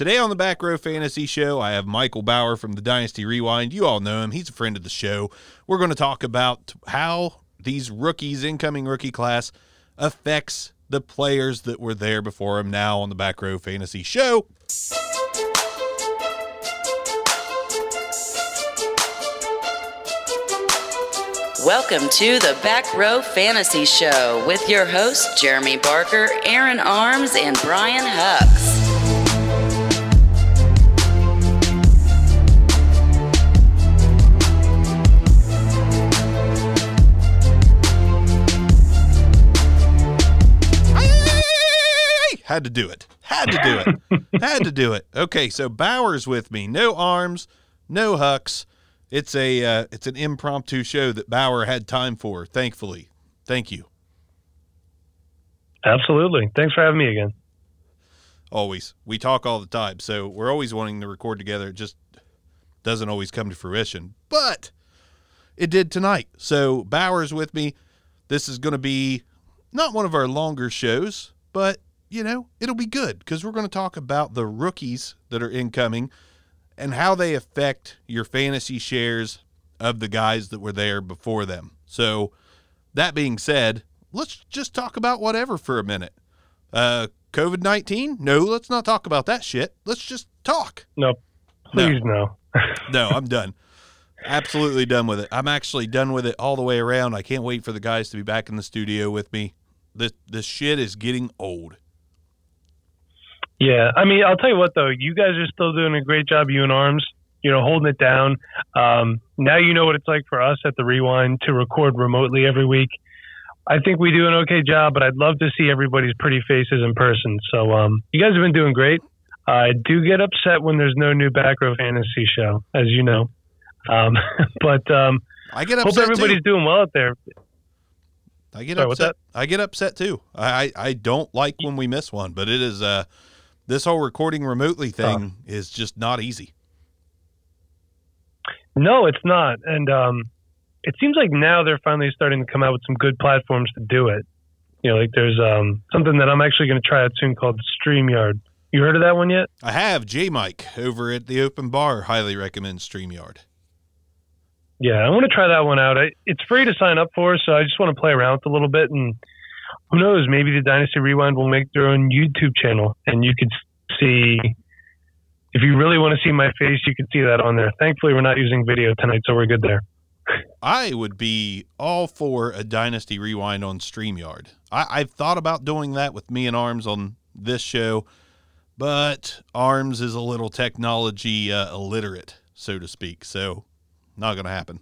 Today on the Back Row Fantasy Show, I have Michael Bower from the Dynasty Rewind. You all know him, he's a friend of the show. We're going to talk about how these rookies, incoming rookie class, affects the players that were there before him now on the Back Row Fantasy Show. Welcome to the Back Row Fantasy Show with your hosts, Jeremy Barker, Aaron Arms, and Brian Hucks. Had to do it. Had to do it. Had to do it. Okay, so Bower's with me. No arms, no hucks. It's a uh, it's an impromptu show that Bower had time for. Thankfully, thank you. Absolutely. Thanks for having me again. Always. We talk all the time, so we're always wanting to record together. It just doesn't always come to fruition, but it did tonight. So Bower's with me. This is going to be not one of our longer shows, but you know, it'll be good because we're going to talk about the rookies that are incoming and how they affect your fantasy shares of the guys that were there before them. So, that being said, let's just talk about whatever for a minute. Uh, COVID 19? No, let's not talk about that shit. Let's just talk. No, please no. No, no I'm done. Absolutely done with it. I'm actually done with it all the way around. I can't wait for the guys to be back in the studio with me. This this shit is getting old. Yeah, I mean, I'll tell you what though, you guys are still doing a great job, you and Arms. You know, holding it down. Um, now you know what it's like for us at the Rewind to record remotely every week. I think we do an okay job, but I'd love to see everybody's pretty faces in person. So um, you guys have been doing great. I do get upset when there's no new back row fantasy show, as you know. Um, but um, I get upset. Hope everybody's too. doing well out there. I get Sorry, upset. I get upset too. I, I don't like when we miss one, but it is uh this whole recording remotely thing is just not easy. No, it's not. And um, it seems like now they're finally starting to come out with some good platforms to do it. You know, like there's um, something that I'm actually going to try out soon called StreamYard. You heard of that one yet? I have. J Mike over at the Open Bar highly recommends StreamYard. Yeah, I want to try that one out. I, it's free to sign up for, so I just want to play around with it a little bit and who knows? Maybe the Dynasty Rewind will make their own YouTube channel, and you could see. If you really want to see my face, you can see that on there. Thankfully, we're not using video tonight, so we're good there. I would be all for a Dynasty Rewind on StreamYard. I, I've thought about doing that with me and Arms on this show, but Arms is a little technology uh, illiterate, so to speak. So, not going to happen.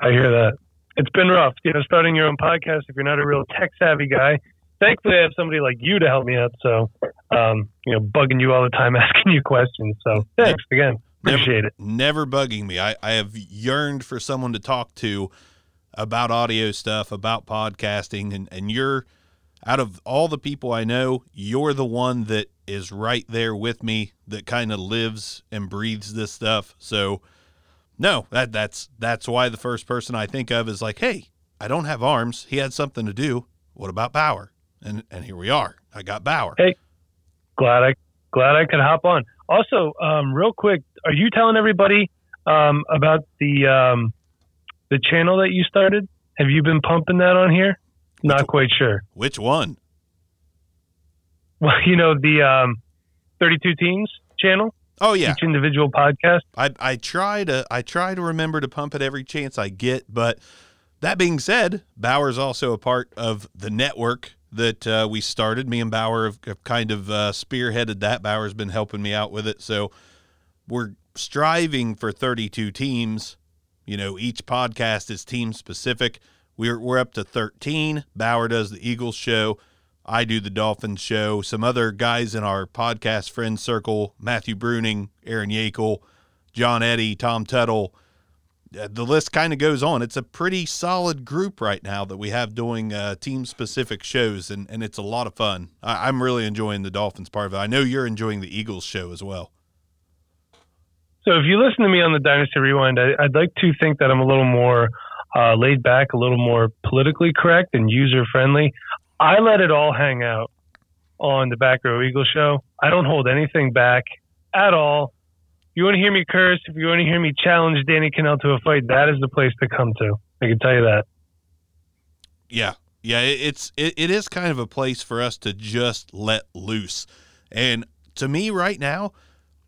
I hear that it's been rough, you know, starting your own podcast if you're not a real tech savvy guy. Thankfully, I have somebody like you to help me out. So, um, you know, bugging you all the time, asking you questions. So, thanks again. Appreciate never, it. Never bugging me. I, I have yearned for someone to talk to about audio stuff, about podcasting, and, and you're out of all the people I know, you're the one that is right there with me that kind of lives and breathes this stuff. So, no, that that's that's why the first person I think of is like, hey, I don't have arms. He had something to do. What about Bower? And and here we are. I got Bower. Hey, glad I glad I could hop on. Also, um, real quick, are you telling everybody um, about the um, the channel that you started? Have you been pumping that on here? Not quite sure. Which one? Well, you know the um, 32 Teams channel. Oh yeah, each individual podcast. I I try to I try to remember to pump it every chance I get, but that being said, Bower's also a part of the network that uh, we started. Me and Bower have, have kind of uh, spearheaded that. Bower's been helping me out with it, so we're striving for 32 teams. You know, each podcast is team specific. We're we're up to 13. Bower does the Eagles show. I do the Dolphins show. Some other guys in our podcast friend circle Matthew Bruning, Aaron Yakel, John Eddy, Tom Tuttle. Uh, the list kind of goes on. It's a pretty solid group right now that we have doing uh, team specific shows, and, and it's a lot of fun. I, I'm really enjoying the Dolphins part of it. I know you're enjoying the Eagles show as well. So if you listen to me on the Dynasty Rewind, I, would like to think that I'm a little more uh, laid back, a little more politically correct and user friendly. I let it all hang out on the Back Row Eagle show. I don't hold anything back at all. If you want to hear me curse, if you want to hear me challenge Danny Kanell to a fight, that is the place to come to. I can tell you that. Yeah, yeah, it's it, it is kind of a place for us to just let loose. And to me, right now,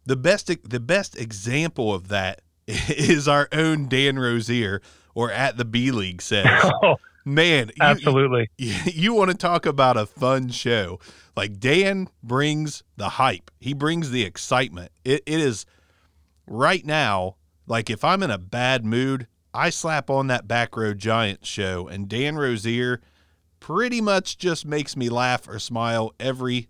the best the best example of that is our own Dan Rosier, or at the B League says. Oh. Man, you- absolutely. you, you want to talk about a fun show. Like Dan brings the hype. He brings the excitement. It, it is right now, like if I'm in a bad mood, I slap on that Back Row Giants show and Dan Rosier pretty much just makes me laugh or smile every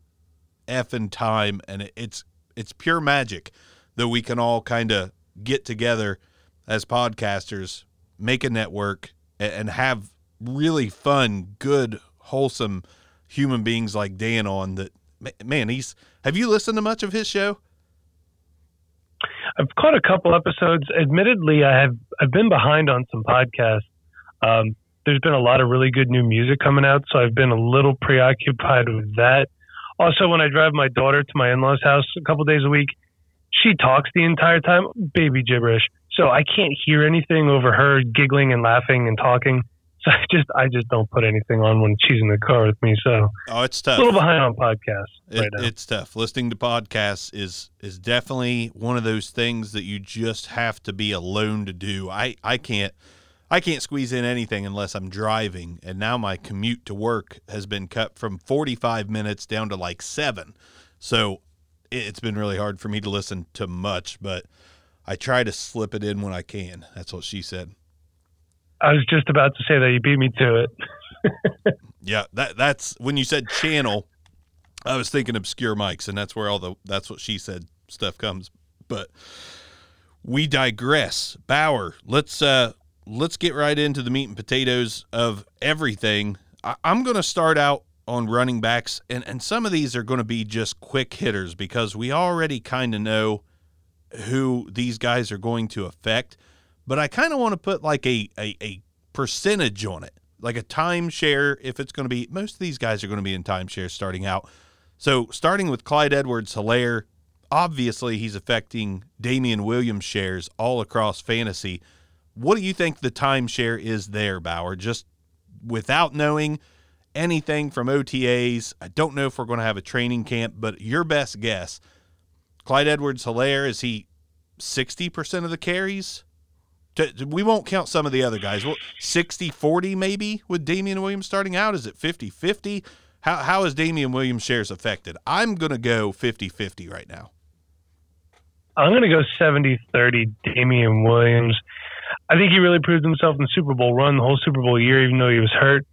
effing time and it, it's it's pure magic that we can all kind of get together as podcasters, make a network and have really fun, good, wholesome human beings like Dan on that man, he's have you listened to much of his show? I've caught a couple episodes. Admittedly, I have I've been behind on some podcasts. Um, there's been a lot of really good new music coming out, so I've been a little preoccupied with that. Also, when I drive my daughter to my in-laws' house a couple days a week, she talks the entire time, baby gibberish. So I can't hear anything over her giggling and laughing and talking. So I just I just don't put anything on when she's in the car with me. So Oh, it's tough. a little behind on podcasts It- right now. It's tough. Listening to podcasts is is definitely one of those things that you just have to be alone to do. I I can't I can't squeeze in anything unless I'm driving, and now my commute to work has been cut from 45 minutes down to like 7. So it's been really hard for me to listen to much, but I try to slip it in when I can. That's what she said. I was just about to say that you beat me to it. Yeah, that that's when you said channel, I was thinking obscure mics, and that's where all the that's what she said stuff comes. But we digress. Bower, let's uh let's get right into the meat and potatoes of everything. I, I'm gonna start out on running backs, and and some of these are going to be just quick hitters because we already kind of know who these guys are going to affect. But I kind of want to put like a, a a percentage on it like a timeshare if it's going to be most of these guys are going to be in timeshare starting out. So starting with clyde edwards helaire obviously he's affecting damien williams shares all across fantasy. What do you think the timeshare is there bower? Just without knowing anything from otas i don't know if we're going to have a training camp but your best guess clyde edwards helaire is he 60% of the carries we won't count some of the other guys. Well, 60 40 maybe with Damien Williams starting out. Is it 50 50? How, how is Damien Williams' shares affected? I'm going to go 50 50 right now. I'm going to go 70 30 Damien Williams. I think he really proved himself in the Super Bowl run the whole Super Bowl year, even though he was hurt.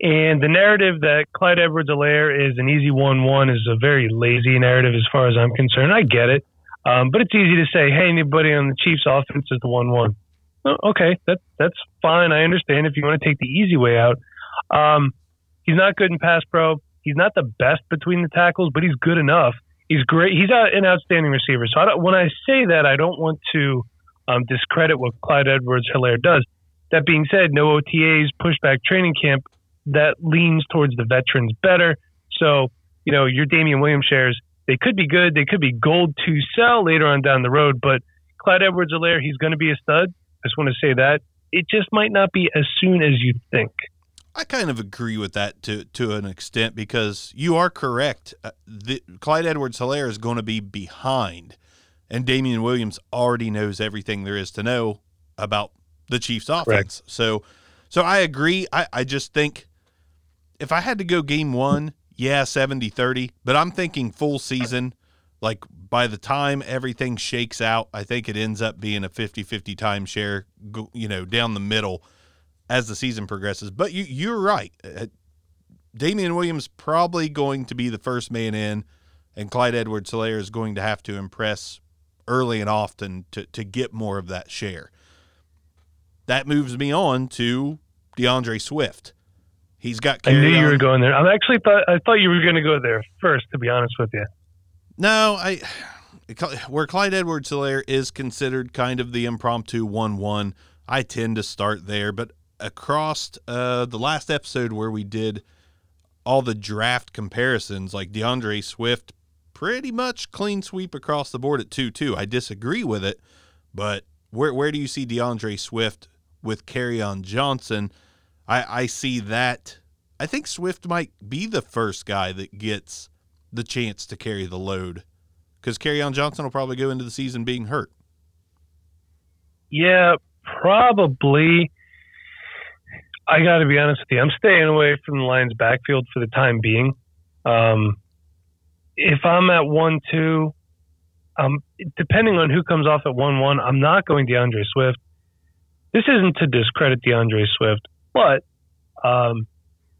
And the narrative that Clyde Edwards Helaire is an easy 1 1 is a very lazy narrative as far as I'm concerned. I get it. Um, but it's easy to say, hey, anybody on the Chiefs offense is the 1 1. Okay, that, that's fine. I understand if you want to take the easy way out. Um, he's not good in pass pro. He's not the best between the tackles, but he's good enough. He's great. He's an outstanding receiver. So I when I say that, I don't want to um, discredit what Clyde Edwards Helaire does. That being said, no OTAs, pushback training camp, that leans towards the veterans better. So, you know, your Damien Williams shares, they could be good. They could be gold to sell later on down the road. But Clyde Edwards Helaire, he's going to be a stud. I just want to say that. It just might not be as soon as you think. I kind of agree with that to, to an extent because you are correct. Uh, the, Clyde Edwards Helaire is going to be behind, and Damien Williams already knows everything there is to know about the Chiefs' offense. So, so I agree. I, I just think if I had to go game one, yeah, 70 30, but I'm thinking full season. Like by the time everything shakes out, I think it ends up being a 50 50 timeshare, you know, down the middle as the season progresses. But you, you're right. Uh, Damien Williams probably going to be the first man in, and Clyde Edwards Helaire is going to have to impress early and often to, to get more of that share. That moves me on to D'Andre Swift. He's got I knew you were going there. I actually thought I thought you were going to go there first. To be honest with you, No, I where Clyde Edwards Helaire is considered kind of the impromptu one one. I tend to start there, but across uh, the last episode where we did all the draft comparisons, like D'Andre Swift, pretty much clean sweep across the board at 2 2. I disagree with it, but where, where do you see D'Andre Swift with Kerryon Johnson? I, I see that. I think Swift might be the first guy that gets the chance to carry the load because Kerryon Johnson will probably go into the season being hurt. Yeah, probably. I got to be honest with you. I'm staying away from the Lions' backfield for the time being. Um, if I'm at one two, um, depending on who comes off at one one, I'm not going D'Andre Swift. This isn't to discredit D'Andre Swift, but um,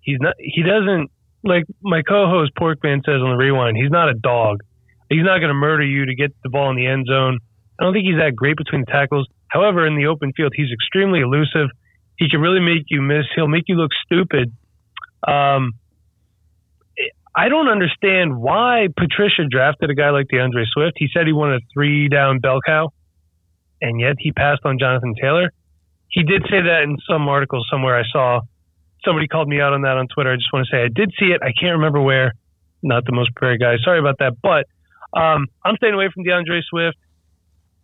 he's not. He doesn't like my co-host Porkman says on the rewind. He's not a dog. He's not going to murder you to get the ball in the end zone. I don't think he's that great between the tackles. However, in the open field, he's extremely elusive. He can really make you miss. He'll make you look stupid. Um, I don't understand why Patricia drafted a guy like D'Andre Swift. He said he wanted a three down bell cow, and yet he passed on Jonathan Taylor. He did say that in some article somewhere I saw. Somebody called me out on that on Twitter. I just want to say I did see it. I can't remember where. Not the most prepared guy. Sorry about that. But um, I'm staying away from D'Andre Swift.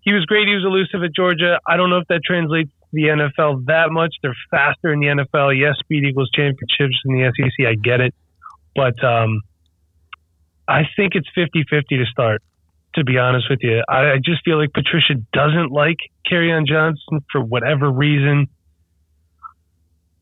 He was great. He was elusive at Georgia. I don't know if that translates to the NFL that much. They're faster in the NFL. Yes, speed equals championships in the SEC. I get it. But um, I think it's 50 50 to start, to be honest with you. I, I just feel like Patricia doesn't like Kerryon Johnson for whatever reason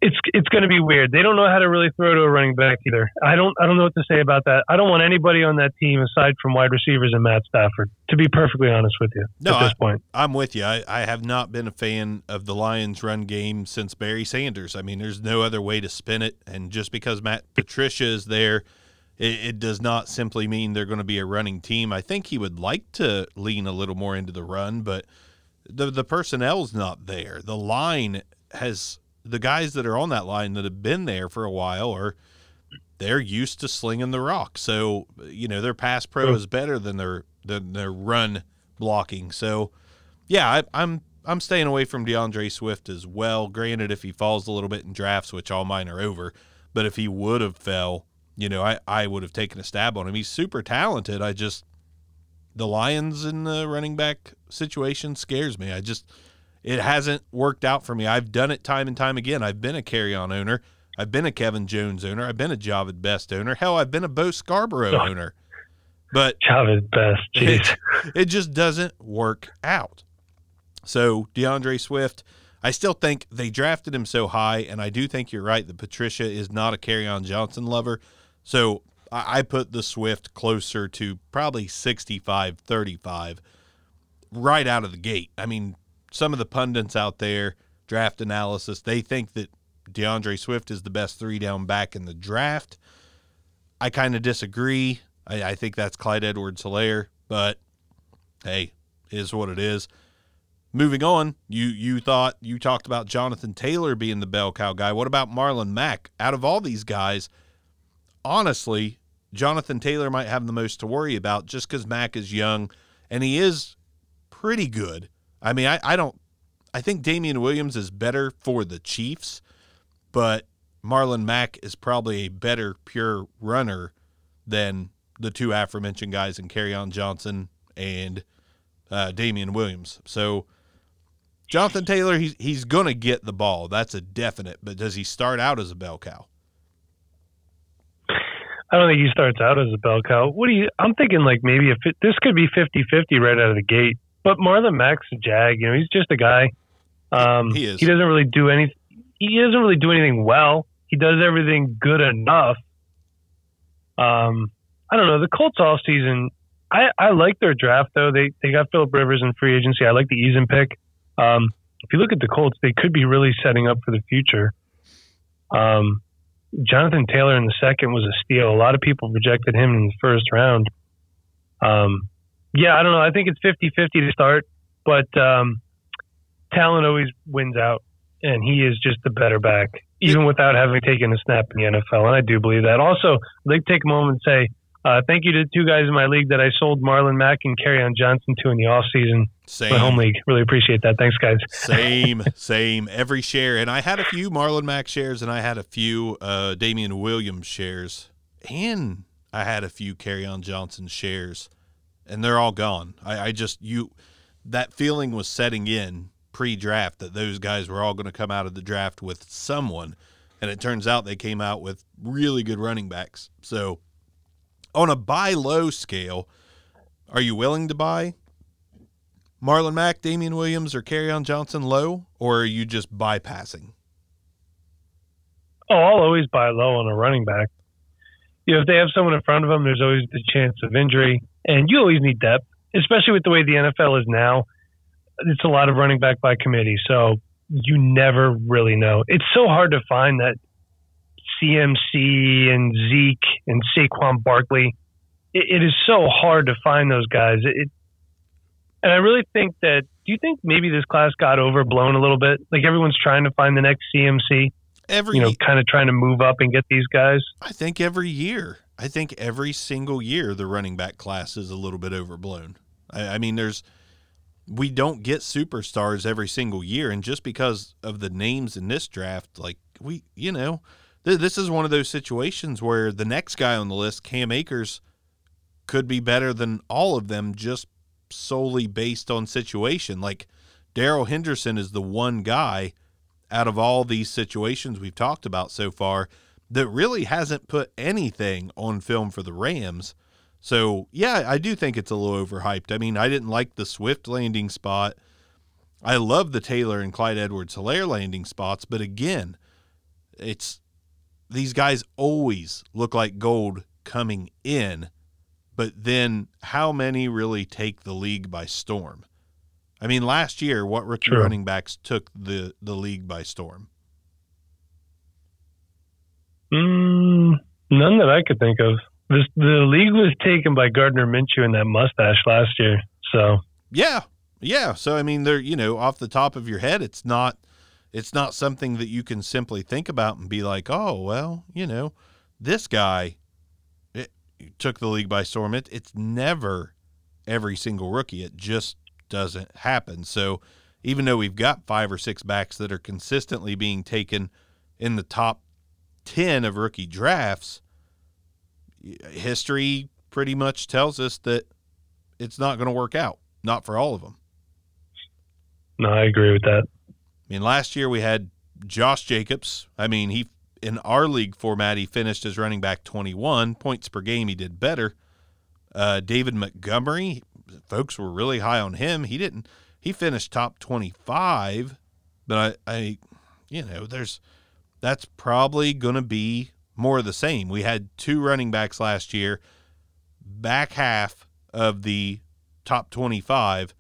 it's it's going to be weird. They don't know how to really throw to a running back either. I don't I don't know what to say about that. I don't want anybody on that team aside from wide receivers and Matt Stafford. To be perfectly honest with you, no, at this I, point, I'm with you. I, I have not been a fan of the Lions' run game since Barry Sanders. I mean, there's no other way to spin it. And just because Matt Patricia is there, it, it does not simply mean they're going to be a running team. I think he would like to lean a little more into the run, but the the personnel's not there. The line has the guys that are on that line that have been there for a while are they're used to slinging the rock. So you know their pass pro is better than their than their run blocking. So yeah, I, I'm I'm staying away from D'Andre Swift as well. Granted, if he falls a little bit in drafts, which all mine are over, but if he would have fell, you know, I I would have taken a stab on him. He's super talented. I just the Lions in the running back situation scares me. I just it hasn't worked out for me. I've done it time and time again. I've been a Kerryon owner. I've been a Kevin Jones owner. I've been a Jahvid Best owner. Hell, I've been a Bo Scarborough oh. owner. But Jahvid Best, jeez. It, it just doesn't work out. So D'Andre Swift, I still think they drafted him so high, and I do think you're right that Patricia is not a Kerryon Johnson lover. So I, I put the Swift closer to probably 65 35 right out of the gate. I mean, some of the pundits out there, draft analysis, they think that D'Andre Swift is the best three down back in the draft. I kind of disagree. I, I, think that's Clyde Edwards Helaire, but hey, is what it is. Moving on, you you thought you talked about Jonathan Taylor being the bell cow guy. What about Marlon Mack? Out of all these guys, honestly, Jonathan Taylor might have the most to worry about just because Mack is young and he is pretty good. I mean, I, I don't I think Damien Williams is better for the Chiefs, but Marlon Mack is probably a better pure runner than the two aforementioned guys in Kerryon Johnson and uh, Damien Williams. So Jonathan Taylor, he's he's gonna get the ball. That's a definite. But does he start out as a bell cow? I don't think he starts out as a bell cow. What do you? I'm thinking like maybe if this could be 50-50 right out of the gate. But Marlon Mack's a jag. You know, he's just a guy. Um, he is. He doesn't really do any. He doesn't really do anything well. He does everything good enough. Um, I don't know. The Colts off season, I, I like their draft though. They they got Philip Rivers in free agency. I like the Eason pick. Um, if you look at the Colts, they could be really setting up for the future. Um, Jonathan Taylor in the second was a steal. A lot of people rejected him in the first round. Um, yeah, I don't know. I think it's 50 50 to start, but um, talent always wins out, and he is just the better back, even without having taken a snap in the NFL. And I do believe that. Also, I'd like to take a moment and say uh, thank you to the two guys in my league that I sold Marlon Mack and Kerryon Johnson to in the offseason. Same. My home league. Really appreciate that. Thanks, guys. same, same. Every share. And I had a few Marlon Mack shares and I had a few uh, Damien Williams shares and I had a few Kerryon Johnson shares, and they're all gone. I, I just you that feeling was setting in pre-draft that those guys were all going to come out of the draft with someone, and it turns out they came out with really good running backs. So, on a buy low scale, are you willing to buy Marlon Mack, Damien Williams, or Kerryon Johnson low, or are you just bypassing? Oh, I'll always buy low on a running back. You know, if they have someone in front of them, there's always the chance of injury, and you always need depth, especially with the way the NFL is now. It's a lot of running back by committee, so you never really know. It's so hard to find that CMC and Zeke and Saquon Barkley. it, it is so hard to find those guys. It, and I really think that. Do you think maybe this class got overblown a little bit? Like everyone's trying to find the next CMC Every you know, kind of trying to move up and get these guys. I think every year. I think every single year the running back class is a little bit overblown. I, I, mean, there's we don't get superstars every single year, and just because of the names in this draft, like we, you know, th- this is one of those situations where the next guy on the list, Cam Akers, could be better than all of them just solely based on situation. Like Darrell Henderson is the one guy out of all these situations we've talked about so far that really hasn't put anything on film for the Rams. So, yeah, I do think it's a little overhyped. I mean, I didn't like the Swift landing spot. I love the Taylor and Clyde Edwards Helaire landing spots, but again, it's these guys always look like gold coming in, but then how many really take the league by storm? I mean, last year, what rookie True. running backs took the the league by storm? Mm, none that I could think of. This, the league was taken by Gardner Minshew and that mustache last year. So yeah, yeah. So I mean, they're you know off the top of your head, it's not it's not something that you can simply think about and be like, oh well, you know, this guy it, took the league by storm. It it's never every single rookie. It just doesn't happen. So even though we've got five or six backs that are consistently being taken in the top 10 of rookie drafts, history pretty much tells us that it's not going to work out, not for all of them. No, I agree with that. I mean, last year we had Josh Jacobs. I mean, he in our league format, he finished as running back 21 points per game. He did better. Uh, David Montgomery, folks were really high on him. He didn't. He finished top 25, but I, I you know, there's that's probably going to be more of the same. We had two running backs last year, back half of the top 25,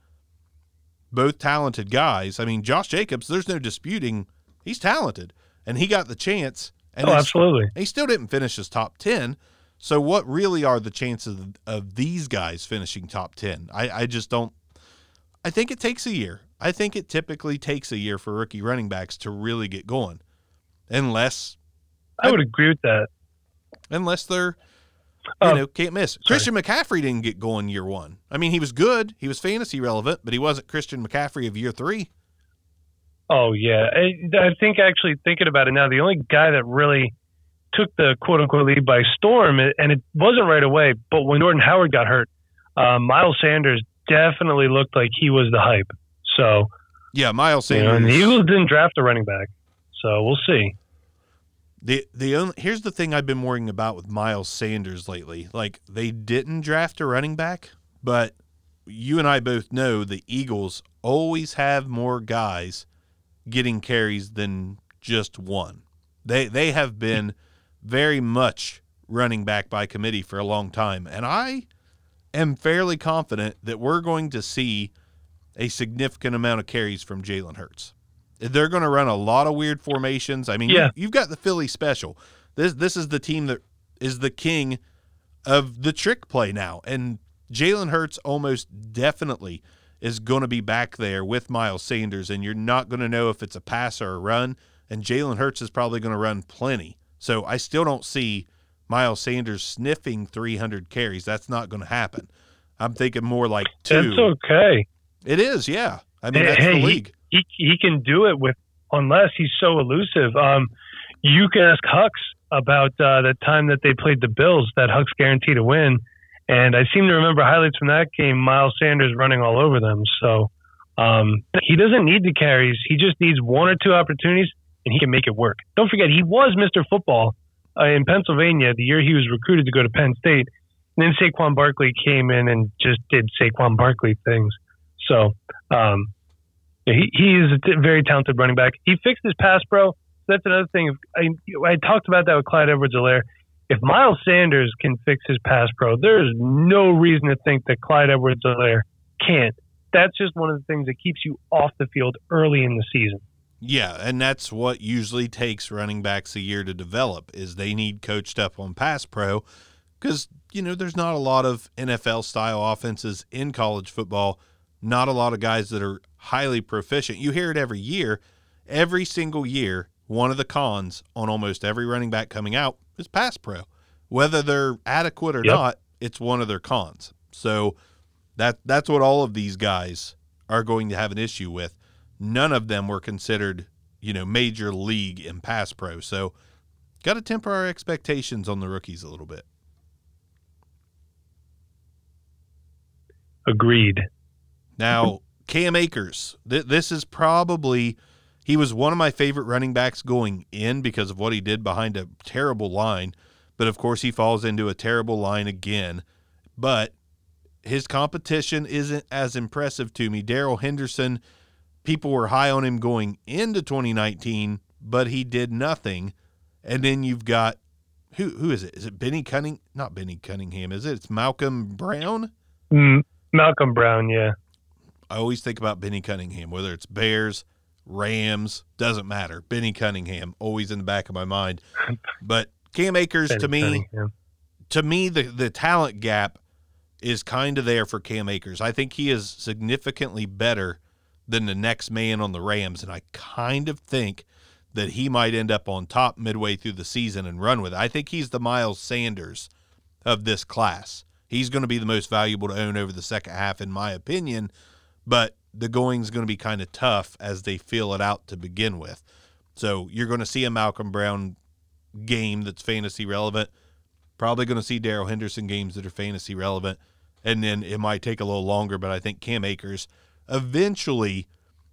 both talented guys. I mean, Josh Jacobs, there's no disputing he's talented, and he got the chance. And oh, absolutely. He still didn't finish his top 10, so, what really are the chances of these guys finishing top 10? I, I just don't. I think it takes a year. I think it typically takes a year for rookie running backs to really get going, unless. I would agree with that. Unless they're, you uh, know, can't miss. Sorry. Christian McCaffrey didn't get going year one. I mean, he was good. He was fantasy relevant, but he wasn't Christian McCaffrey of year three. Oh yeah, I, I think actually thinking about it now, the only guy that really took the quote unquote lead by storm, and it wasn't right away. But when Jordan Howard got hurt, uh, Miles Sanders definitely looked like he was the hype. So yeah, Miles Sanders. You know, the Eagles didn't draft a running back, so we'll see. The the only, here's the thing I've been worrying about with Miles Sanders lately. Like they didn't draft a running back, but you and I both know the Eagles always have more guys getting carries than just one. They they have been very much running back by committee for a long time. And I am fairly confident that we're going to see a significant amount of carries from Jalen Hurts. They're going to run a lot of weird formations. I mean, yeah. you, have got the Philly special. This this is the team that is the king of the trick play now, and Jalen Hurts almost definitely is going to be back there with Miles Sanders, and you're not going to know if it's a pass or a run. And Jalen Hurts is probably going to run plenty. So I still don't see Miles Sanders sniffing 300 carries. That's not going to happen. I'm thinking more like two. That's okay. It is, yeah. I mean, that's hey, the league. He, he, can do it with unless he's so elusive. Um, you can ask Hucks. about uh, the time that they played the Bills, that Hucks guaranteed to win. And I seem to remember highlights from that game, Miles Sanders running all over them. So um, he doesn't need the carries. He just needs one or two opportunities, and he can make it work. Don't forget, he was Mr. Football uh, in Pennsylvania the year he was recruited to go to Penn State. And then Saquon Barkley came in and just did Saquon Barkley things. So um, he, he is a very talented running back. He fixed his pass pro. That's another thing. I, I talked about that with Clyde Edwards-Helaire. If Miles Sanders can fix his pass pro, there is no reason to think that Clyde Edwards-Helaire can't. That's just one of the things that keeps you off the field early in the season. Yeah, and that's what usually takes running backs a year to develop is they need coached up on pass pro because you know there's not a lot of NFL style offenses in college football, not a lot of guys that are highly proficient. You hear it every year, every single year. One of the cons on almost every running back coming out is pass pro, whether they're adequate or Yep. not. It's one of their cons. So that that's what all of these guys are going to have an issue with. None of them were considered, you know, major league in pass pro. So got to temper our expectations on the rookies a little bit. Agreed. Now, Cam Akers, th- this is probably he was one of my favorite running backs going in because of what he did behind a terrible line, but of course he falls into a terrible line again. But his competition isn't as impressive to me. Darrell Henderson, people were high on him going into 2019, but he did nothing. And then you've got who who is it? Is it Benny Cunning? Not Benny Cunningham, is it? It's Malcolm Brown. Mm, Malcolm Brown, yeah. I always think about Benny Cunningham, whether it's Bears, Rams, doesn't matter. Benny Cunningham, always in the back of my mind. But Cam Akers, to me, Cunningham. to me, the the talent gap is kind of there for Cam Akers. I think he is significantly better than the next man on the Rams, and I kind of think that he might end up on top midway through the season and run with it. I think he's the Miles Sanders of this class. He's going to be the most valuable to own over the second half, in my opinion. But the going's going to be kind of tough as they feel it out to begin with. So you're going to see a Malcolm Brown game that's fantasy relevant. Probably going to see Darrell Henderson games that are fantasy relevant. And then it might take a little longer, but I think Cam Akers eventually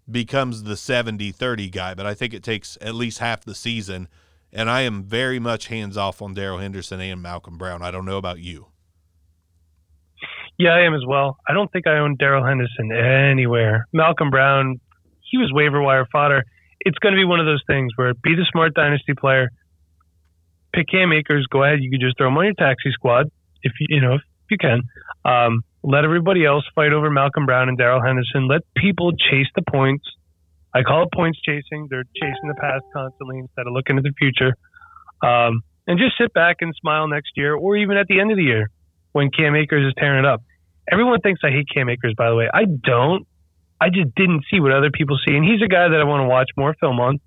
becomes the 70 30 guy. But I think it takes at least half the season. And I am very much hands off on Darrell Henderson and Malcolm Brown. I don't know about you. Yeah, I am as well. I don't think I own Darrell Henderson anywhere. Malcolm Brown, he was waiver wire fodder. It's going to be one of those things where be the smart dynasty player, pick Cam Akers, go ahead. You can just throw him on your taxi squad if you, you know, if you can. Um, let everybody else fight over Malcolm Brown and Darrell Henderson. Let people chase the points. I call it points chasing. They're chasing the past constantly instead of looking at the future. Um, and just sit back and smile next year or even at the end of the year when Cam Akers is tearing it up. Everyone thinks I hate Cam Akers, by the way. I don't. I just didn't see what other people see. And he's a guy that I want to watch more film on.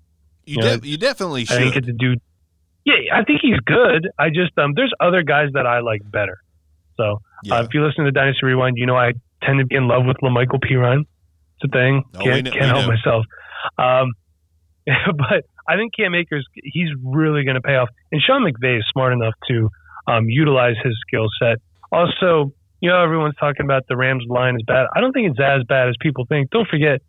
You, Yeah. de- you definitely I didn't should. get to do. Yeah, I think he's good. I just um, there's other guys that I like better. So Yeah. uh, if you listen to Dynasty Rewind, you know I tend to be in love with La'Mical Perine. It's a thing. Oh, can't know- can't help know. myself. Um, but I think Cam Akers, he's really going to pay off. And Sean McVay is smart enough to um, utilize his skill set. Also, you know, everyone's talking about the Rams line is bad. I don't think it's as bad as people think. Don't forget,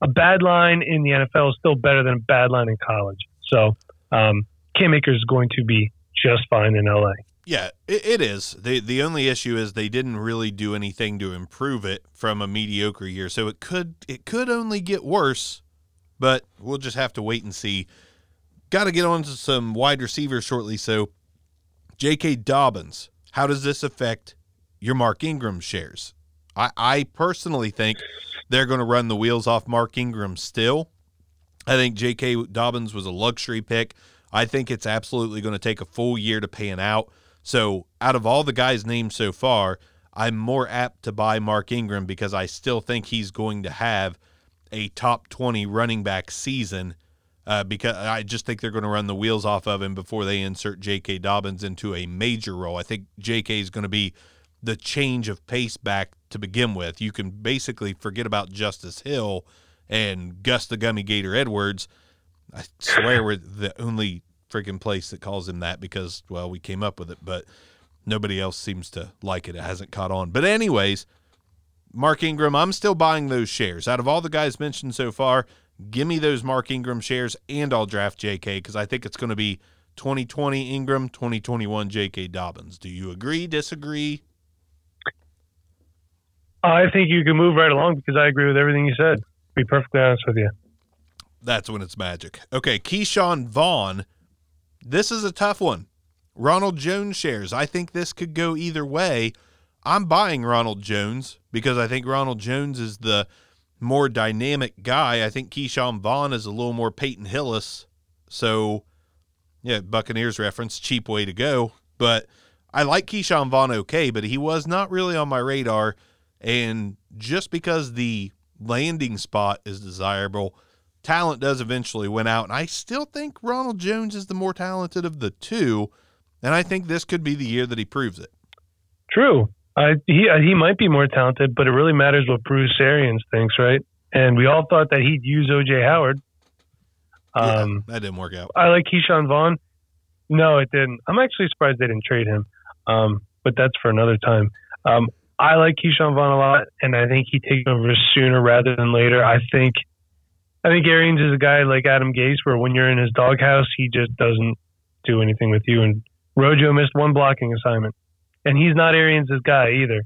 a bad line in the NFL is still better than a bad line in college. So um, Cam Akers is going to be just fine in LA. Yeah, it, it is. The the only issue is they didn't really do anything to improve it from a mediocre year. So it could it could only get worse, but we'll just have to wait and see. Got to get on to some wide receivers shortly. So J.K. Dobbins, how does this affect your Mark Ingram shares? I, I personally think they're going to run the wheels off Mark Ingram still. I think J.K. Dobbins was a luxury pick. I think it's absolutely going to take a full year to pan out. So, out of all the guys named so far, I'm more apt to buy Mark Ingram because I still think he's going to have a top 20 running back season. Uh, because I just think they're going to run the wheels off of him before they insert J.K. Dobbins into a major role. I think J.K. is going to be the change of pace back to begin with. You can basically forget about Justice Hill and Gus the Gummy Gator Edwards. I swear we're the only freaking place that calls him that because well we came up with it, but nobody else seems to like it. It hasn't caught on. But anyways, Mark Ingram, I'm still buying those shares. Out of all the guys mentioned so far, give me those Mark Ingram shares and I'll draft JK because I think it's going to be 2020 Ingram, 2021 J.K. Dobbins. Do you agree, disagree? I think you can move right along because I agree with everything you said. Be perfectly honest with you. That's when it's magic. Okay, Ke'Shawn Vaughn. This is a tough one. Ronald Jones shares. I think this could go either way. I'm buying Ronald Jones because I think Ronald Jones is the more dynamic guy. I think Ke'Shawn Vaughn is a little more Peyton Hillis. So yeah, Buccaneers reference, cheap way to go. But I like Ke'Shawn Vaughn okay, but he was not really on my radar. And just because the landing spot is desirable, talent does eventually win out. And I still think Ronald Jones is the more talented of the two. And I think this could be the year that he proves it. True. Uh, he uh, he might be more talented, but it really matters what Bruce Arians thinks, right? And we all thought that he'd use OJ Howard. Um, yeah, that didn't work out. I like Ke'Shawn Vaughn. No, it didn't. I'm actually surprised they didn't trade him, um, but that's for another time. Um, I like Ke'Shawn Vaughn a lot, and I think he takes over sooner rather than later. I think, I think Arians is a guy like Adam Gase, where when you're in his doghouse, he just doesn't do anything with you. And Rojo missed one blocking assignment, and he's not Arians' guy either,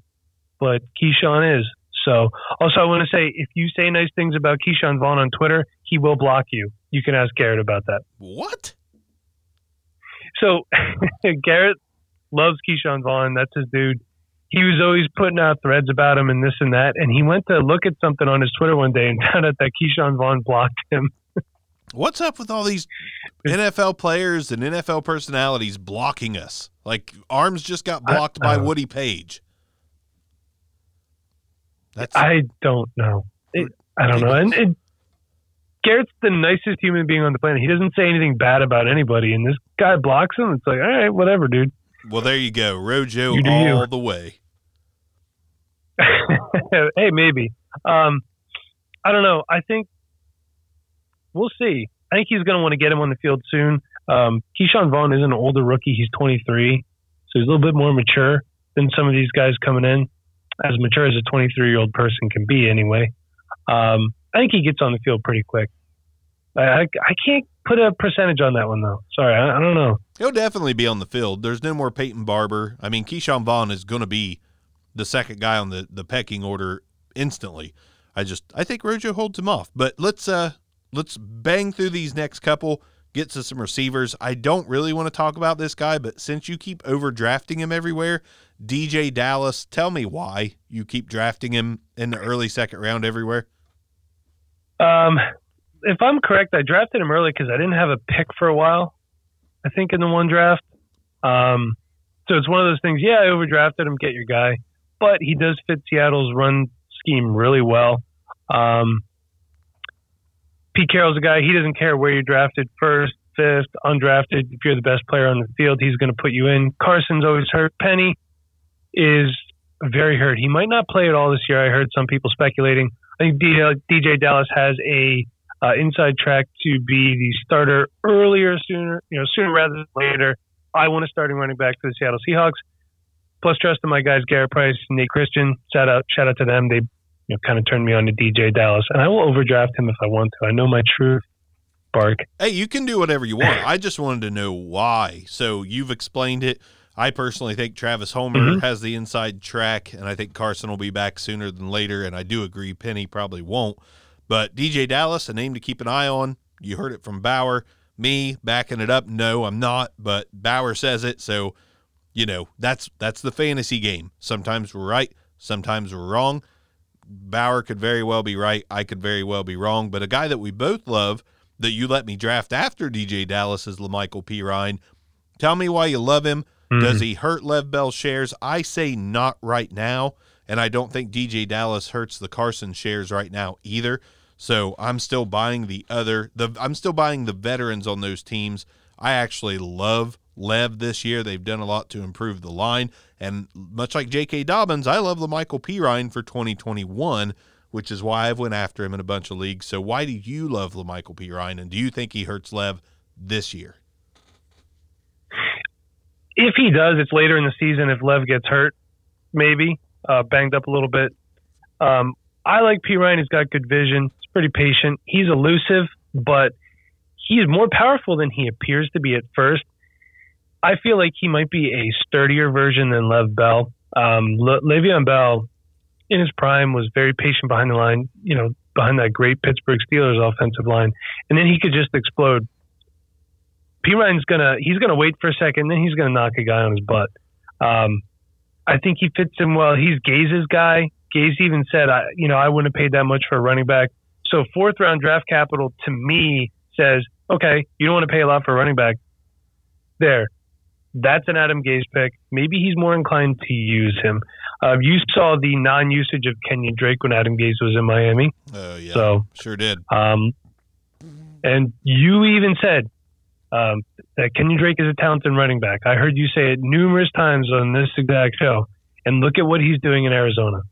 but Ke'Shawn is. So, also, I want to say if you say nice things about Ke'Shawn Vaughn on Twitter, he will block you. You can ask Garrett about that. What? So, Garrett loves Ke'Shawn Vaughn. That's his dude. He was always putting out threads about him and this and that. And he went to look at something on his Twitter one day and found out that Ke'Shawn Vaughn blocked him. What's up with all these NFL players and NFL personalities blocking us? Like Arms just got blocked I, uh, by Woody Page. That's I don't know. It, I don't know. And it, Garrett's the nicest human being on the planet. He doesn't say anything bad about anybody, and this guy blocks him. It's like, all right, whatever, dude. Well, there you go, Rojo you all you. the way. hey, maybe. Um, I don't know. I think we'll see. I think he's going to want to get him on the field soon. Um, Ke'Shawn Vaughn is an older rookie. He's 23, so he's a little bit more mature than some of these guys coming in as mature as a 23 year old person can be anyway. Um, I think he gets on the field pretty quick. I, I can't put a percentage on that one though. Sorry, I, I, don't know. He'll definitely be on the field. There's no more Peyton Barber. I mean, Ke'Shawn Vaughn is going to be the second guy on the the pecking order instantly. I just I think Rojo holds him off. But let's uh let's bang through these next couple. Get to some receivers. I don't really want to talk about this guy, but since you keep overdrafting him everywhere, DJ Dallas, tell me why you keep drafting him in the early second round everywhere. Um, if I'm correct, I drafted him early because I didn't have a pick for a while. I think in the one draft. Um, so it's one of those things. Yeah, I overdrafted him. Get your guy, but he does fit Seattle's run scheme really well. Um, Pete Carroll's a guy. He doesn't care where you're drafted first, fifth, undrafted. If you're the best player on the field, he's going to put you in. Carson's always hurt. Penny is very hurt. He might not play at all this year. I heard some people speculating. I think DeeJay Dallas has a uh, inside track to be the starter earlier, sooner, you know, sooner rather than later. I want a starting running back for the Seattle Seahawks. Plus, trust in my guys, Garrett Price, Nate Christian. Shout out, shout out to them. They, you know, kind of turned me on to DJ Dallas, and I will overdraft him if I want to. I know my truth. Bark. Hey, you can do whatever you want. I just wanted to know why. So you've explained it. I personally think Travis Homer mm-hmm. has the inside track, and I think Carson will be back sooner than later. And I do agree Penny probably won't. But DJ Dallas, a name to keep an eye on. You heard it from Bower. Me backing it up. No, I'm not, but Bower says it. So, you know, that's that's the fantasy game. Sometimes we're right, sometimes we're wrong. Bower could very well be right. I could very well be wrong. But a guy that we both love that you let me draft after DJ Dallas is La'Mical Perine. Tell me why you love him. Mm-hmm. Does he hurt Lev Bell shares? I say not right now. And I don't think DJ Dallas hurts the Carson shares right now either. So I'm still buying the other the I'm still buying the veterans on those teams. I actually love Lev this year. They've done a lot to improve the line. And much like J.K. Dobbins, I love La'Mical Perine for 2021, which is why I've went after him in a bunch of leagues. So why do you love La'Mical Perine, and do you think he hurts Lev this year? if he does, it's later in the season. If Lev gets hurt, maybe uh, banged up a little bit. Um, I like Perine. He's got good vision. He's pretty patient. He's elusive, but he's more powerful than he appears to be at first. I feel like he might be a sturdier version than Lev Bell. Um, Le- Le'Veon Bell, in his prime, was very patient behind the line. You know, behind that great Pittsburgh Steelers offensive line, and then he could just explode. Perine's gonna he's gonna wait for a second, then he's gonna knock a guy on his butt. Um, I think he fits him well. He's Gase's guy. Gase even said, I, you know, I wouldn't have paid that much for a running back. So fourth round draft capital to me says, okay, you don't want to pay a lot for a running back. There, that's an Adam Gase pick. Maybe he's more inclined to use him. Uh, you saw the non-usage of Kenyon Drake when Adam Gase was in Miami. Oh yeah, So, sure did. um, and you even said um, that Kenyon Drake is a talented running back. I heard you say it numerous times on this exact show. And look at what he's doing in Arizona.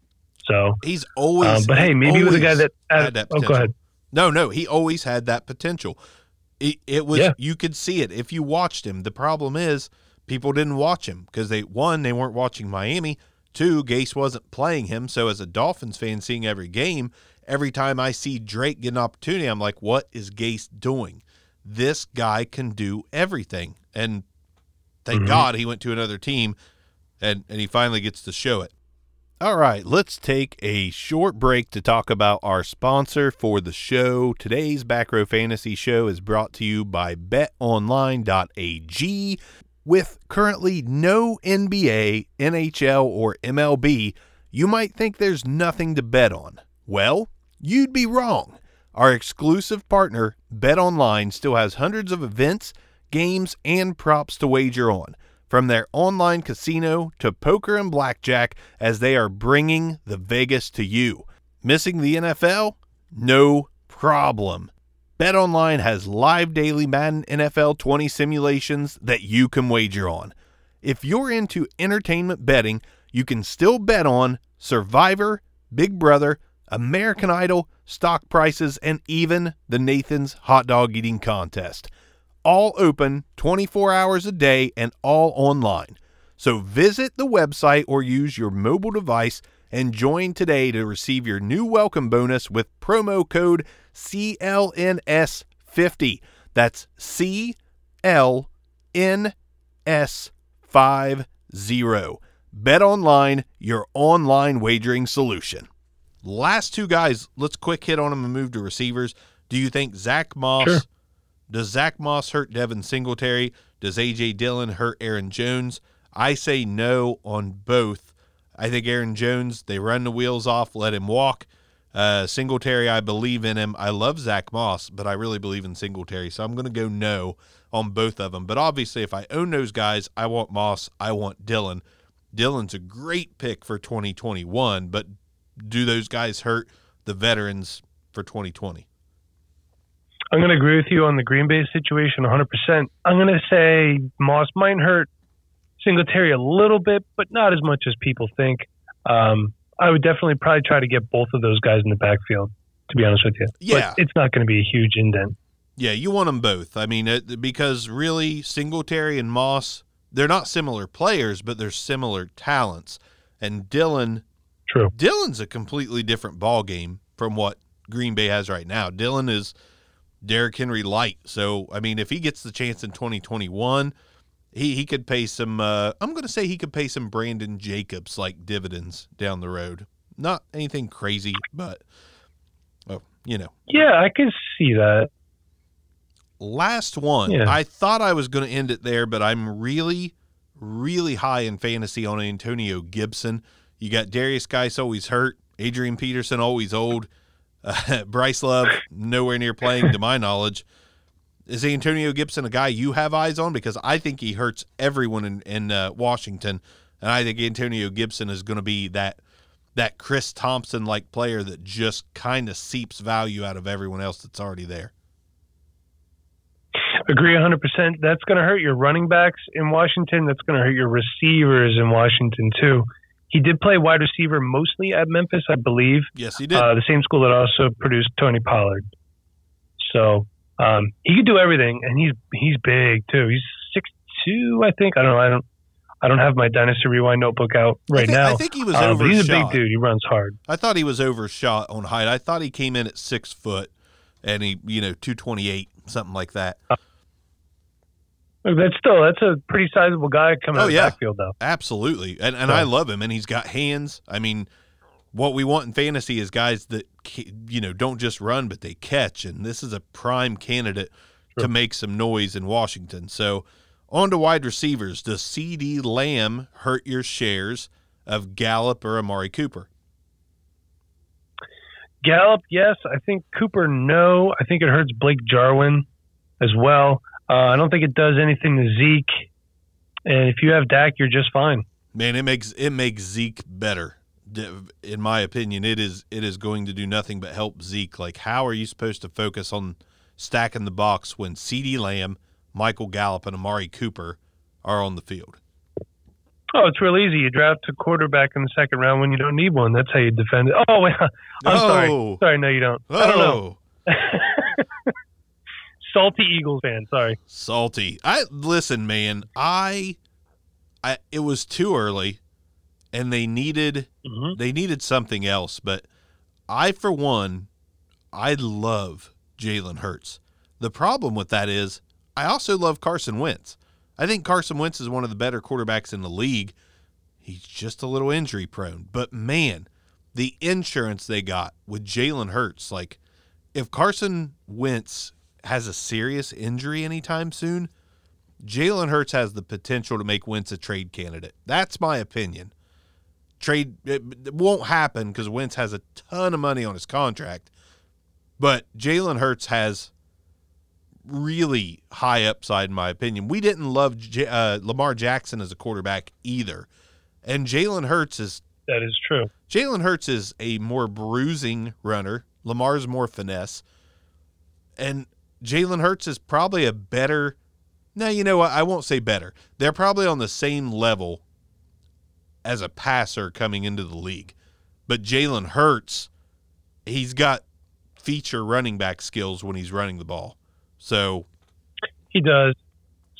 So, He's always. um, but hey, he maybe with a guy that, had that oh, go potential. ahead. No, no, he always had that potential. It, it was Yeah. you could see it if you watched him. The problem is people didn't watch him because they one they weren't watching Miami. Two, Gase wasn't playing him. So as a Dolphins fan, seeing every game, every time I see Drake get an opportunity, I'm like, what is Gase doing? This guy can do everything, and thank Mhm. God he went to another team, and and he finally gets to show it. All right, let's take a short break to talk about our sponsor for the show. Today's Back Row Fantasy Show is brought to you by betonline.ag. With currently no NBA, NHL, or MLB, you might think there's nothing to bet on. Well, you'd be wrong. Our exclusive partner, BetOnline, still has hundreds of events, games, and props to wager on from their online casino to poker and blackjack as they are bringing the Vegas to you. Missing the NFL? No problem. BetOnline has live daily Madden NFL 20 simulations that you can wager on. If you're into entertainment betting, you can still bet on Survivor, Big Brother, American Idol, stock prices, and even the Nathan's hot dog eating contest all open 24 hours a day and all online. So visit the website or use your mobile device and join today to receive your new welcome bonus with promo code CLNS50. That's CLNS50. Bet online, your online wagering solution. Last two guys, let's quick hit on them and move to receivers. Do you think Zach Moss Sure. does Zach Moss hurt Devin Singletary? Does AJ Dillon hurt Aaron Jones? I say no on both. I think Aaron Jones, they run the wheels off, let him walk. Uh, Singletary, I believe in him. I love Zach Moss, but I really believe in Singletary. So I'm going to go no on both of them. But obviously, if I own those guys, I want Moss, I want Dillon. Dillon's a great pick for 2021, but do those guys hurt the veterans for 2020? I'm going to agree with you on the Green Bay situation 100%. I'm going to say Moss might hurt Singletary a little bit, but not as much as people think. Um, I would definitely probably try to get both of those guys in the backfield, to be honest with you. Yeah. But it's not going to be a huge indent. Yeah, you want them both. I mean, it, because really, Singletary and Moss, they're not similar players, but they're similar talents. And Dillon, True. Dillon's a completely different ball game from what Green Bay has right now. Dillon is Derrick Henry light. So, I mean, if he gets the chance in 2021, he, he could pay some, uh, I'm going to say he could pay some Brandon Jacobs like dividends down the road. Not anything crazy, but, oh, you know. Yeah, I can see that. last one. Yeah. I thought I was going to end it there, but I'm really, really high in fantasy on Antonio Gibson. You got Derrius Guice always hurt, Adrian Peterson always old, uh, Bryce Love nowhere near playing to my knowledge. Is Antonio Gibson a guy you have eyes on? Because I think he hurts everyone in, in uh, Washington, and I think Antonio Gibson is going to be that that Chris Thompson like player that just kind of seeps value out of everyone else that's already there. Agree 100%. That's going to hurt your running backs in Washington. That's going to hurt your receivers in Washington, too. He did play wide receiver mostly at Memphis, I believe. Yes, he did. uh, the same school that also produced Tony Pollard. So um, he could do everything, and he's he's big too. He's six two, I think. I don't know. I don't I don't have my Dynasty Rewind notebook out right I think, now. I think he was uh, overshot. he's a big dude. He runs hard. I thought he was overshot on height. I thought he came in at six foot, and he, you know, two twenty eight, something like that. Look, That's still that's a pretty sizable guy coming Oh, out of the yeah. backfield though. Absolutely, and and So- I love him, and he's got hands. I mean, what we want in fantasy is guys that you know don't just run, but they catch, and this is a prime candidate to make some noise in Washington. So, on to wide receivers. Does CeeDee Lamb hurt your shares of Gallup or Amari Cooper? Gallup, yes. I think Cooper, no. I think it hurts Blake Jarwin as well. Uh, I don't think it does anything to Zeke. And if you have Dak, you're just fine. Man, it makes it makes Zeke better. In my opinion, it is it is going to do nothing but help Zeke. Like, how are you supposed to focus on stacking the box when CeeDee Lamb, Michael Gallup, and Amari Cooper are on the field? Oh, it's real easy. You draft a quarterback in the second round when you don't need one. That's how you defend it. Oh, wait, I'm Oh. sorry. Sorry, no, you don't. I don't know. Salty Eagles fan. Sorry. salty. I listen, man. I, I it was too early, and they needed Mm-hmm. they needed something else. But I, for one, I love Jalen Hurts. The problem with that is I also love Carson Wentz. I think Carson Wentz is one of the better quarterbacks in the league. He's just a little injury prone. But man, the insurance they got with Jalen Hurts, like if Carson Wentz has a serious injury anytime soon, Jalen Hurts has the potential to make Wentz a trade candidate. That's my opinion. Trade it, won't happen because Wentz has a ton of money on his contract, but Jalen Hurts has really high upside in my opinion. We didn't love J- uh, Lamar Jackson as a quarterback either, and Jalen Hurts is That is true. Jalen Hurts is a more bruising runner. Lamar's more finesse. And Jalen Hurts is probably a better. No, you know what? I won't say better. They're probably on the same level as a passer coming into the league. But Jalen Hurts, he's got feature running back skills when he's running the ball. So, He does.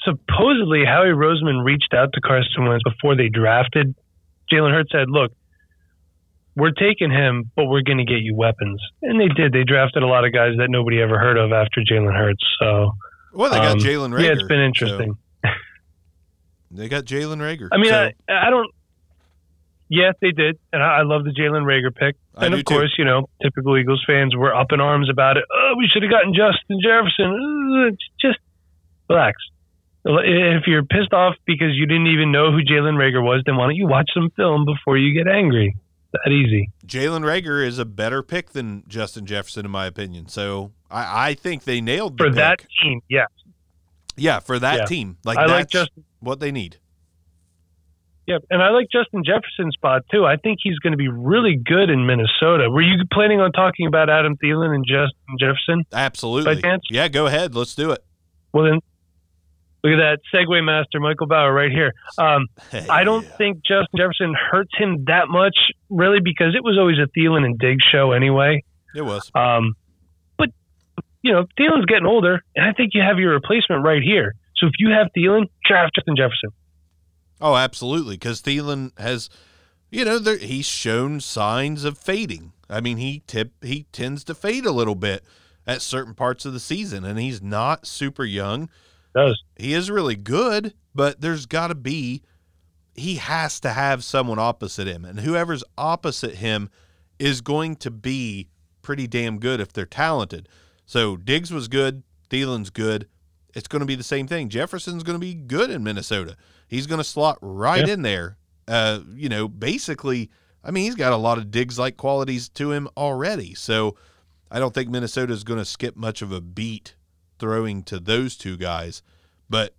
Supposedly, Howie Roseman reached out to Carson Wentz before they drafted. Jalen Hurts said, "Look, we're taking him, but we're going to get you weapons." And they did. They drafted a lot of guys that nobody ever heard of after Jalen Hurts. So well, they got um, Jalen Reagor. yeah, it's been so interesting. they got Jalen Reagor. I mean, So, I, I don't. Yes, they did, and I, I love the Jalen Reagor pick. I and of too. course, you know, typical Eagles fans were up in arms about it. Oh, we should have gotten Justin Jefferson. Just relax. If you're pissed off because you didn't even know who Jalen Reagor was, then why don't you watch some film before you get angry? That easy. Jalen Reagor is a better pick than Justin Jefferson, in my opinion. So I, I think they nailed the For pick. that team, yeah. Yeah, for that Yeah. team, like I like Justin. what they need. Yeah, and I like Justin Jefferson's spot too. I think he's going to be really good in Minnesota. Were you planning on talking about Adam Thielen and Justin Jefferson? Absolutely. Yeah, go ahead. Let's do it. Well, then, look at that segue master, Michael Bower, right here. Um, I don't Yeah. think Justin Jefferson hurts him that much, really, because it was always a Thielen and Diggs show anyway. it was. Um, but you know, Thielen's getting older, and I think you have your replacement right here. So if you have Thielen, draft Justin Jefferson. Oh, absolutely. Because Thielen has, you know, there, he's shown signs of fading. I mean, he tip he tends to fade a little bit at certain parts of the season, and he's not super young. Does He is really good, but there's got to be. He has to have someone opposite him, and whoever's opposite him is going to be pretty damn good if they're talented. So Diggs was good, Thielen's good. It's going to be the same thing. Jefferson's going to be good in Minnesota. He's going to slot right Yeah. in there. Uh, you know, basically, I mean, he's got a lot of Diggs like qualities to him already. So I don't think Minnesota's going to skip much of a beat throwing to those two guys. But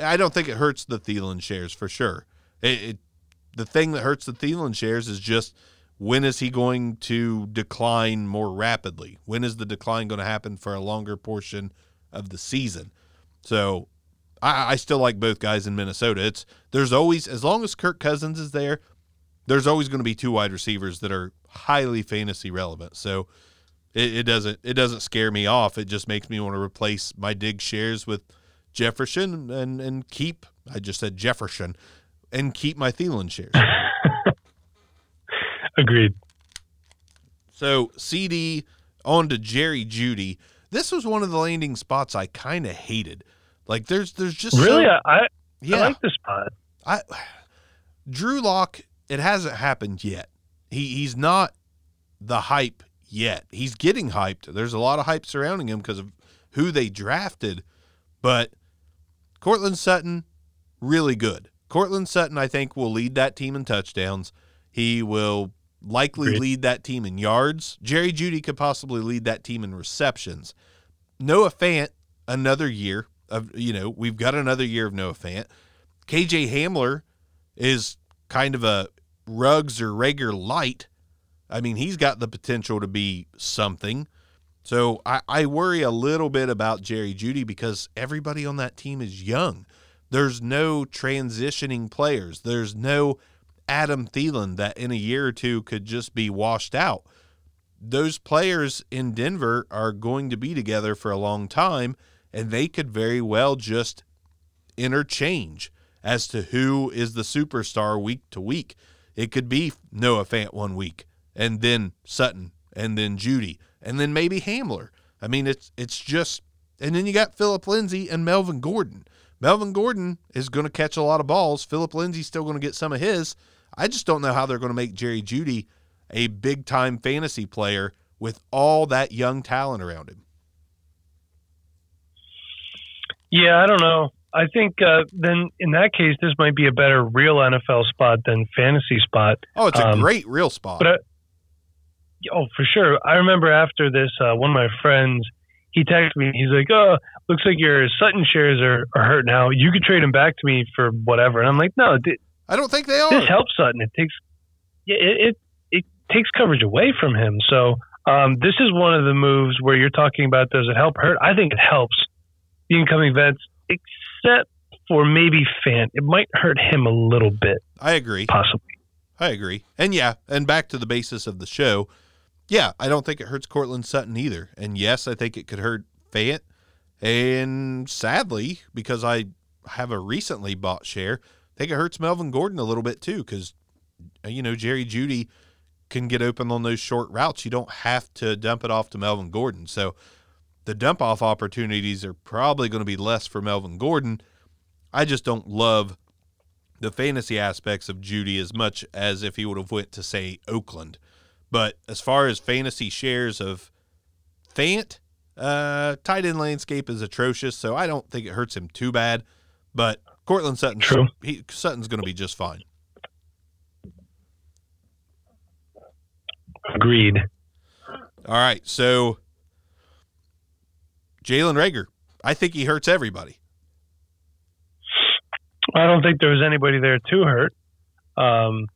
I don't think it hurts the Thielen shares for sure. It, it the thing that hurts the Thielen shares is just when is he going to decline more rapidly? When is the decline going to happen for a longer portion of the season? So I, I still like both guys in Minnesota. It's there's always as long as Kirk Cousins is there, there's always going to be two wide receivers that are highly fantasy relevant. So it, it doesn't it doesn't scare me off. It just makes me want to replace my dig shares with Jefferson and and keep I just said Jefferson and keep my Thielen shares. Agreed. So CD on to Jerry Jeudy. This was one of the landing spots I kind of hated. Like there's there's just really so, I, yeah I like the spot. I Drew Lock. It hasn't happened yet. He he's not the hype yet. He's getting hyped. There's a lot of hype surrounding him because of who they drafted, but Courtland Sutton really good. Courtland Sutton, I think, will lead that team in touchdowns. He will likely Agreed. lead that team in yards. Jerry Jeudy could possibly lead that team in receptions. Noah Fant, another year of you know, we've got another year of Noah Fant. KJ Hamler is kind of a Ruggs or Reagor light. I mean, he's got the potential to be something. So I, I worry a little bit about Jerry Jeudy because everybody on that team is young. There's no transitioning players. There's no Adam Thielen that in a year or two could just be washed out. Those players in Denver are going to be together for a long time, and they could very well just interchange as to who is the superstar week to week. It could be Noah Fant one week, and then Sutton, and then Jeudy, and then maybe Hamler. I mean, it's it's just, and then you got Philip Lindsay and Melvin Gordon. Melvin Gordon is going to catch a lot of balls. Philip Lindsay's still going to get some of his. I just don't know how they're going to make Jerry Jeudy a big time fantasy player with all that young talent around him. Yeah, I don't know. I think uh, then in that case, this might be a better real NFL spot than fantasy spot. Oh, it's a Um, great real spot. But I, oh, for sure. I remember after this, uh, one of my friends he texted me. He's like, "Oh, looks like your Sutton shares are, are hurt now. You could trade them back to me for whatever." And I'm like, "No, th- I don't think they are. this helps Sutton. It takes yeah, it, it it takes coverage away from him. So um, this is one of the moves where you're talking about does it help hurt? I think it helps the incoming vets, except for maybe Fant. It might hurt him a little bit, I agree. possibly. I agree. And yeah, and back to the basis of the show. Yeah, I don't think it hurts Courtland Sutton either. And yes, I think it could hurt Fayette. And sadly, because I have a recently bought share, I think it hurts Melvin Gordon a little bit too, because uh, you know Jerry Jeudy can get open on those short routes. You don't have to dump it off to Melvin Gordon. So the dump off opportunities are probably going to be less for Melvin Gordon. I just don't love the fantasy aspects of Jeudy as much as if he would have went to say Oakland. But as far as fantasy shares of Fant, uh, tight end landscape is atrocious, so I don't think it hurts him too bad. But Courtland Sutton, True. he, Sutton's going to be just fine. Agreed. All right, so Jalen Reagor, I think he hurts everybody. I don't think there was anybody there to hurt. Um,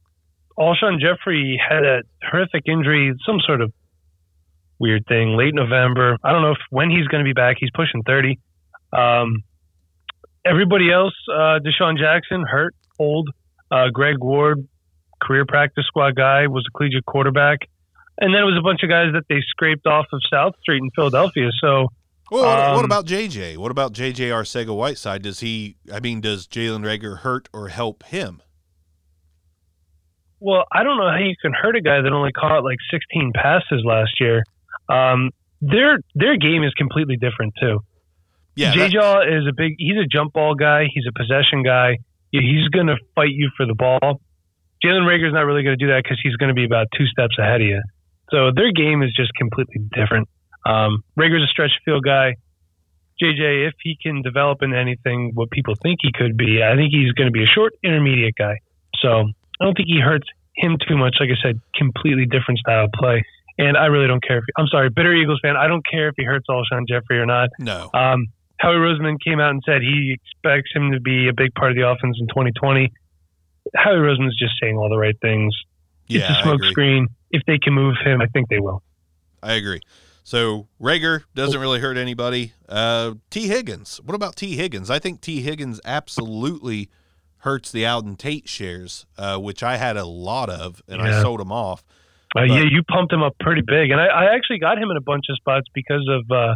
Alshon Jeffery had a horrific injury, some sort of weird thing, late November. I don't know if when he's going to be back. He's pushing 30. Um, everybody else, uh, DeSean Jackson, hurt, old. Uh, Greg Ward, career practice squad guy, was a collegiate quarterback. And then it was a bunch of guys that they scraped off of South Street in Philadelphia. So Well, what, what Um, about JJ? What about JJ Arcega Whiteside? Does he? I mean, does Jalen Reagor hurt or help him? Well, I don't know how you can hurt a guy that only caught like 16 passes last year. Um, their their game is completely different too. Yeah, J that- Jaw is a big. He's a jump ball guy. He's a possession guy. He's going to fight you for the ball. Jalen Reagor's is not really going to do that because he's going to be about two steps ahead of you. So their game is just completely different. Um, Reagor's a stretch field guy. JJ, if he can develop into anything what people think he could be, I think he's going to be a short intermediate guy. So I don't think he hurts him too much. Like I said, completely different style of play. And I really don't care if I'm sorry, bitter Eagles fan. I don't care if he hurts Alshon Jeffery or not. no. Um, Howie Roseman came out and said he expects him to be a big part of the offense in 2020. Howie Roseman's just saying all the right things. Yeah, it's a smoke agree. screen. If they can move him, I think they will. I agree. So Reagor doesn't really hurt anybody. Uh, Tee Higgins. What about Tee Higgins? I think Tee Higgins absolutely hurts the Auden Tate shares, uh, which I had a lot of, and I sold them off. Uh, yeah, you pumped him up pretty big, and I, I actually got him in a bunch of spots because of uh,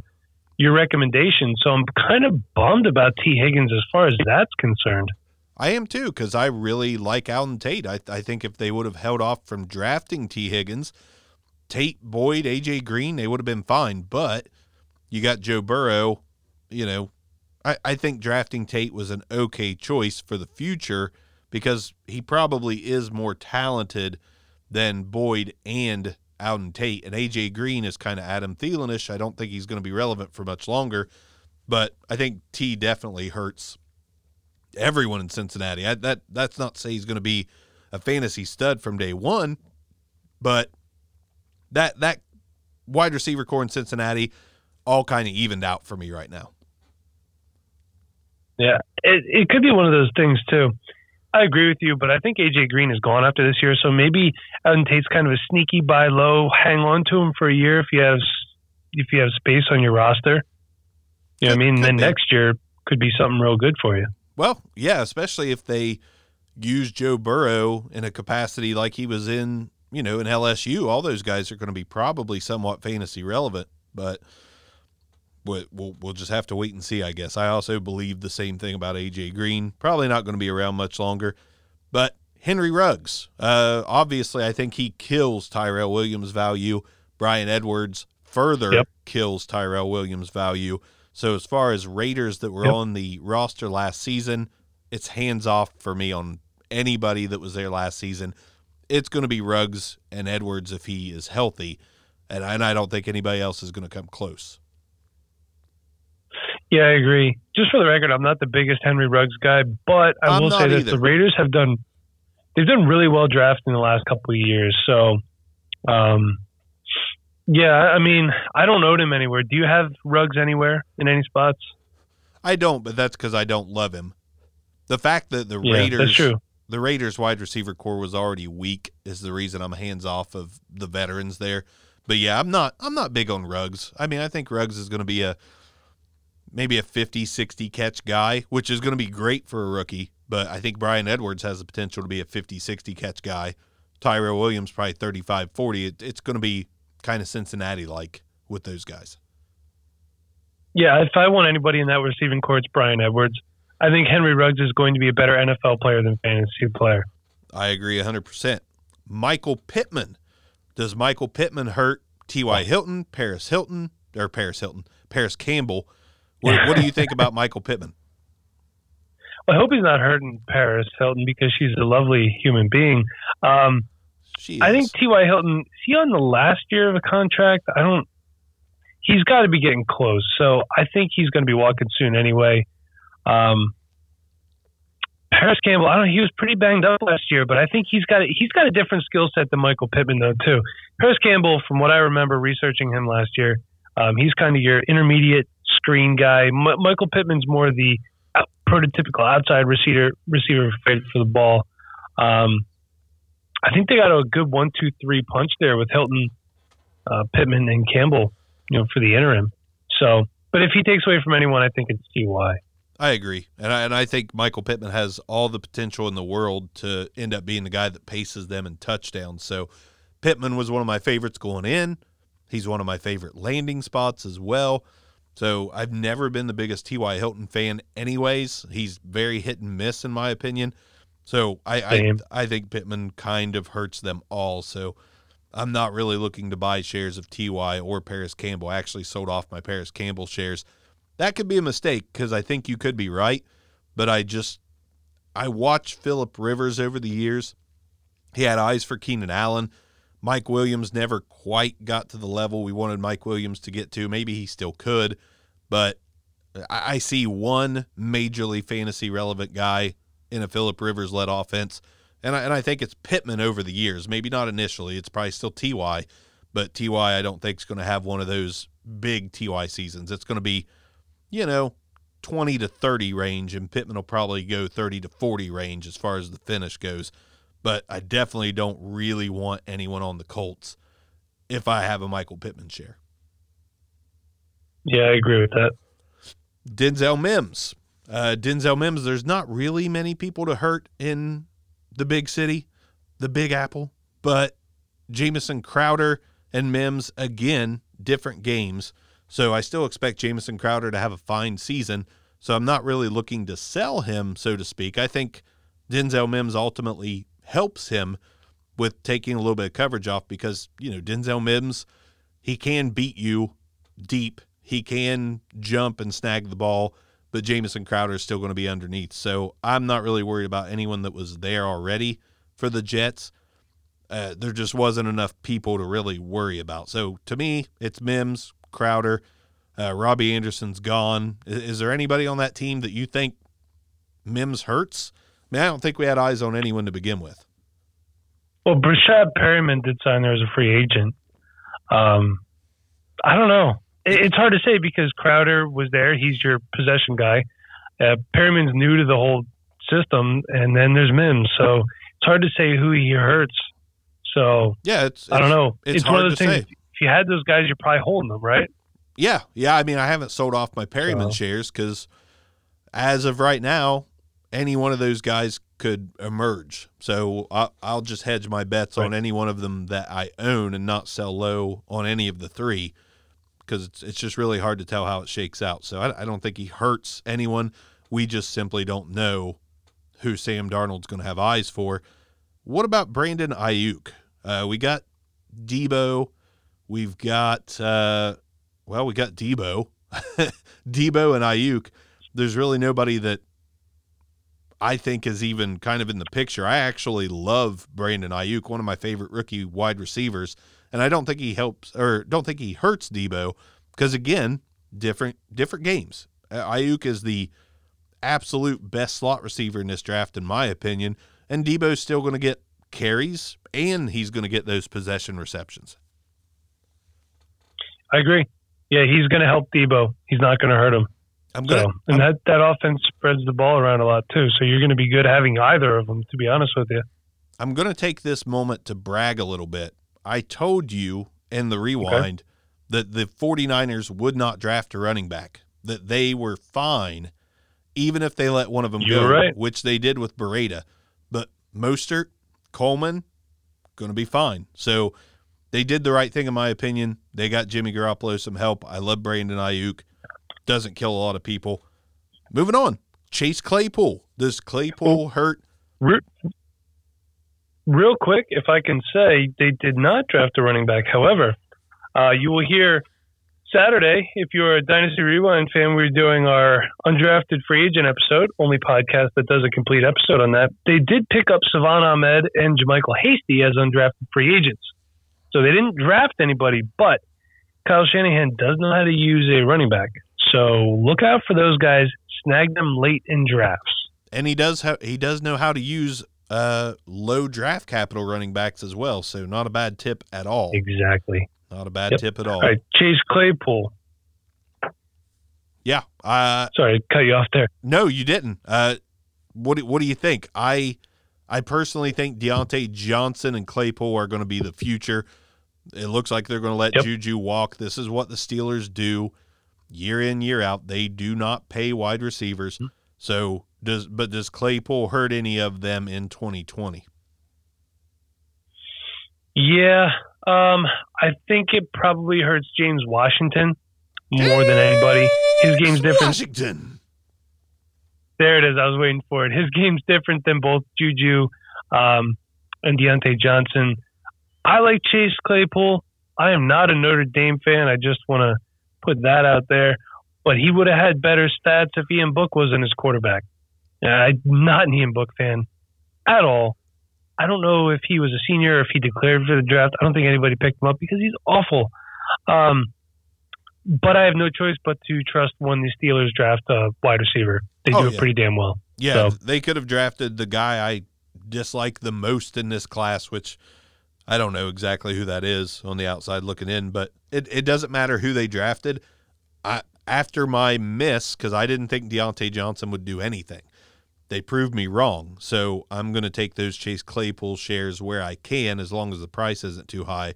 your recommendation. So I'm kind of bummed about Tee Higgins as far as that's concerned. I am too, because I really like Auden Tate. I, I think if they would have held off from drafting Tee Higgins, Tate, Boyd, AJ Green, they would have been fine. But you got Joe Burrow, you know, I, I think drafting Tate was an okay choice for the future because he probably is more talented than Boyd and Auden Tate. And AJ Green is kind of Adam Thielenish. I don't think he's going to be relevant for much longer. But I think T definitely hurts everyone in Cincinnati. I, that that's not say he's going to be a fantasy stud from day one, but that that wide receiver core in Cincinnati all kind of evened out for me right now. Yeah, it it could be one of those things too. I agree with you, but I think AJ Green is gone after this year, so maybe Auden Tate's kind of a sneaky buy low, hang on to him for a year if you have if you have space on your roster. You know I mean? Then next year could be something real good for you. Well, yeah, especially if they use Joe Burrow in a capacity like he was in, you know, in LSU. All those guys are going to be probably somewhat fantasy relevant, but we'll, we'll just have to wait and see, I guess. I also believe the same thing about AJ Green. Probably not going to be around much longer, but Henry Ruggs. Uh, obviously, I think he kills Tyrell Williams' value. Bryan Edwards further yep. kills Tyrell Williams' value. So as far as Raiders that were yep. on the roster last season, it's hands off for me on anybody that was there last season. It's going to be Ruggs and Edwards if he is healthy, and I, and I don't think anybody else is going to come close. Yeah, I agree. Just for the record, I'm not the biggest Henry Ruggs guy, but I I'm will say that the Raiders have done they've done really well drafting the last couple of years. So, um, yeah, I mean, I don't own him anywhere. Do you have Ruggs anywhere in any spots? I don't, but that's because I don't love him. The fact that the yeah, Raiders, the Raiders wide receiver core was already weak is the reason I'm hands off of the veterans there. But yeah, I'm not I'm not big on Ruggs. I mean, I think Ruggs is going to be a maybe a 50, 60 catch guy, which is going to be great for a rookie. But I think Bryan Edwards has the potential to be a 50, 60 catch guy. Tyrell Williams probably 35, 40. It, it's going to be kind of Cincinnati like with those guys. Yeah, if I want anybody in that receiving core, it's Bryan Edwards. I think Henry Ruggs is going to be a better NFL player than fantasy player. I agree 100%. Michael Pittman. Does Michael Pittman hurt T.Y. Hilton, Paris Hilton, or Paris Hilton, Parris Campbell? What, what do you think about Michael Pittman? Well, I hope he's not hurting Paris Hilton because she's a lovely human being. Um, I think T.Y. Hilton, is he on the last year of a contract? I don't, he's got to be getting close. So I think he's going to be walking soon anyway. Um, Parris Campbell, I don't know, he was pretty banged up last year, but I think he's got a, he's got a different skill set than Michael Pittman though too. Parris Campbell, from what I remember researching him last year, um, he's kind of your intermediate screen guy. M- Michael Pittman's more the out- prototypical outside receiver receiver for the ball. Um, I think they got a good one, two, three punch there with Hilton, uh, Pittman, and Campbell, you know, for the interim. So, but if he takes away from anyone, I think it's Ty. I agree, and I, and I think Michael Pittman has all the potential in the world to end up being the guy that paces them in touchdowns. So, Pittman was one of my favorites going in. He's one of my favorite landing spots as well. So I've never been the biggest T.Y. Hilton fan, anyways. He's very hit and miss in my opinion. So I, I I think Pittman kind of hurts them all. So I'm not really looking to buy shares of Ty or Parris Campbell. I actually sold off my Parris Campbell shares. That could be a mistake because I think you could be right, but I just I watched Philip Rivers over the years. He had eyes for Keenan Allen. Mike Williams never quite got to the level we wanted Mike Williams to get to. Maybe he still could, but I see one majorly fantasy relevant guy in a Philip Rivers led offense. And I, and I think it's Pittman over the years. Maybe not initially. It's probably still Ty, but Ty I don't think is going to have one of those big Ty seasons. It's going to be, you know, 20 to 30 range, and Pittman will probably go 30 to 40 range as far as the finish goes. But I definitely don't really want anyone on the Colts if I have a Michael Pittman share. Yeah, I agree with that. Denzel Mims. Uh, Denzel Mims, there's not really many people to hurt in the big city, the Big Apple, but Jamison Crowder and Mims, again, different games. So I still expect Jamison Crowder to have a fine season, So I'm not really looking to sell him, so to speak. I think Denzel Mims ultimately helps him with taking a little bit of coverage off because, you know, Denzel Mims, he can beat you deep. He can jump and snag the ball, but Jamison Crowder is still going to be underneath. So I'm not really worried about anyone that was there already for the Jets. Uh, there just wasn't enough people to really worry about. So to me, it's Mims, Crowder, uh, Robbie Anderson's gone. Is, is, there anybody on that team that you think Mims hurts? I mean, I don't think we had eyes on anyone to begin with. Well, Breshad Perriman did sign there as a free agent. Um, I don't know. It, it's hard to say because Crowder was there. He's your possession guy. Uh, Perriman's new to the whole system, and then there's Mims. So it's hard to say who he hurts. So yeah, it's, I don't know. It's, it's one of those things. Say. If you had those guys, you're probably holding them, right? Yeah, yeah. I mean, I haven't sold off my Perriman so. shares because as of right now, any one of those guys could emerge. So I, will just hedge my bets right. on any one of them that I own and not sell low on any of the three because it's it's just really hard to tell how it shakes out. So I, I don't think he hurts anyone. We just simply don't know who Sam Darnold's going to have eyes for. What about Brandon Aiyuk? Uh, we got Deebo. We've got uh, well, we got Deebo. Deebo and Aiyuk. There's really nobody that I think is even kind of in the picture. I actually love Brandon Aiyuk, one of my favorite rookie wide receivers, and I don't think he helps or don't think he hurts Deebo because again, different different games. Aiyuk is the absolute best slot receiver in this draft, in my opinion, and Deebo's still going to get carries and he's going to get those possession receptions. I agree. Yeah, he's going to help Deebo. He's not going to hurt him. I'm good. So, and I'm, that that offense spreads the ball around a lot too. So you're going to be good having either of them. To be honest with you, I'm going to take this moment to brag a little bit. I told you in the rewind okay. that the 49ers would not draft a running back. That they were fine, even if they let one of them you're go, right. which they did with Breida. But Mostert, Coleman, going to be fine. So they did the right thing, in my opinion. They got Jimmy Garoppolo some help. I love Brandon Aiyuk. Doesn't kill a lot of people. Moving on. Chase Claypool. Does Claypool hurt? Real quick, if I can say, they did not draft a running back. However, uh, you will hear Saturday, if you're a Dynasty Rewind fan, we're doing our undrafted free agent episode, only podcast that does a complete episode on that. They did pick up Salvon Ahmed and JaMycal Hasty as undrafted free agents. So they didn't draft anybody, but Kyle Shanahan does know how to use a running back. So look out for those guys. Snag them late in drafts. And he does ha- he does know how to use uh, low draft capital running backs as well. So not a bad tip at all. Exactly. Not a bad yep. tip at all. All right, Chase Claypool. Yeah. Uh, Sorry, cut you off there. No, you didn't. Uh, what What do you think? I I personally think Diontae Johnson and Claypool are going to be the future. It looks like they're going to let yep. Juju walk. This is what the Steelers do year in year out. They do not pay wide receivers. Mm-hmm. So does but does Claypool hurt any of them in 2020? Yeah, um, I think it probably hurts James Washington more than anybody. His game's different. Washington. There it is. I was waiting for it. His game's different than both Juju um, and Diontae Johnson. I like Chase Claypool. I am not a Notre Dame fan. I just want to put that out there. But he would have had better stats if Ian Book wasn't his quarterback. I'm not an Ian Book fan at all. I don't know if he was a senior or if he declared for the draft. I don't think anybody picked him up because he's awful. Um, but I have no choice but to trust when the Steelers draft a wide receiver. They oh, do it pretty damn well. Yeah, so. they could have drafted the guy I dislike the most in this class, which I don't know exactly who that is on the outside looking in, but it, it doesn't matter who they drafted. I after my miss, because I didn't think Diontae Johnson would do anything. They proved me wrong. So I'm going to take those Chase Claypool shares where I can as long as the price isn't too high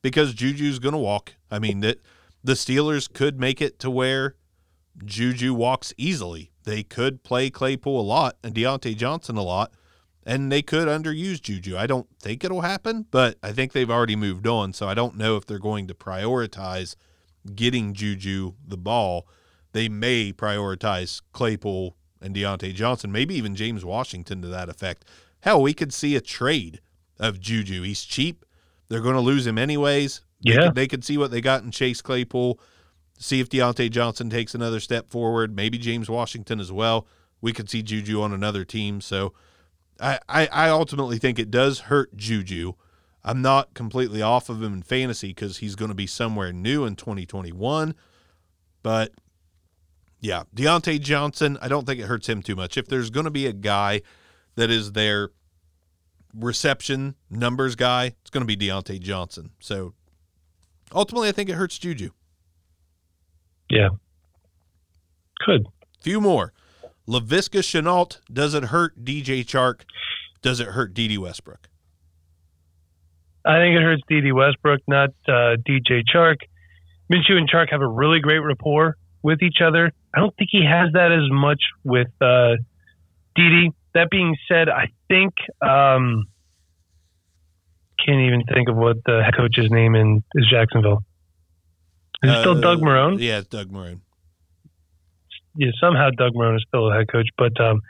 because Juju's going to walk. I mean, that the Steelers could make it to where Juju walks easily. They could play Claypool a lot and Diontae Johnson a lot, and they could underuse Juju. I don't think it'll happen, but I think they've already moved on. So I don't know if they're going to prioritize getting Juju the ball. they may prioritize Claypool and Diontae Johnson, maybe even James Washington to that effect. Hell, we could see a trade of Juju. He's cheap. They're going to lose him anyways. They Yeah. could, they could see what they got in Chase Claypool, see if Diontae Johnson takes another step forward, maybe James Washington as well. We could see Juju on another team. So I, I, I ultimately think it does hurt Juju. I'm not completely off of him in fantasy because he's going to be somewhere new in 2021. But yeah, Diontae Johnson, I don't think it hurts him too much. If there's going to be a guy that is their reception numbers guy, it's going to be Diontae Johnson. So ultimately, I think it hurts Juju. Yeah. Could. Few more. Laviska Shenault, does it hurt DJ Chark? Does it hurt DD Westbrook? I think it hurts D.D. Westbrook, not uh, DJ Chark. Minshew and Chark have a really great rapport with each other. I don't think he has that as much with uh, D.D. That being said, I think um, can't even think of what the head coach's name in is Jacksonville. Is it still Uh, Doug Marrone? Yeah, it's Doug Marrone. Yeah, somehow Doug Marrone is still a head coach, but um,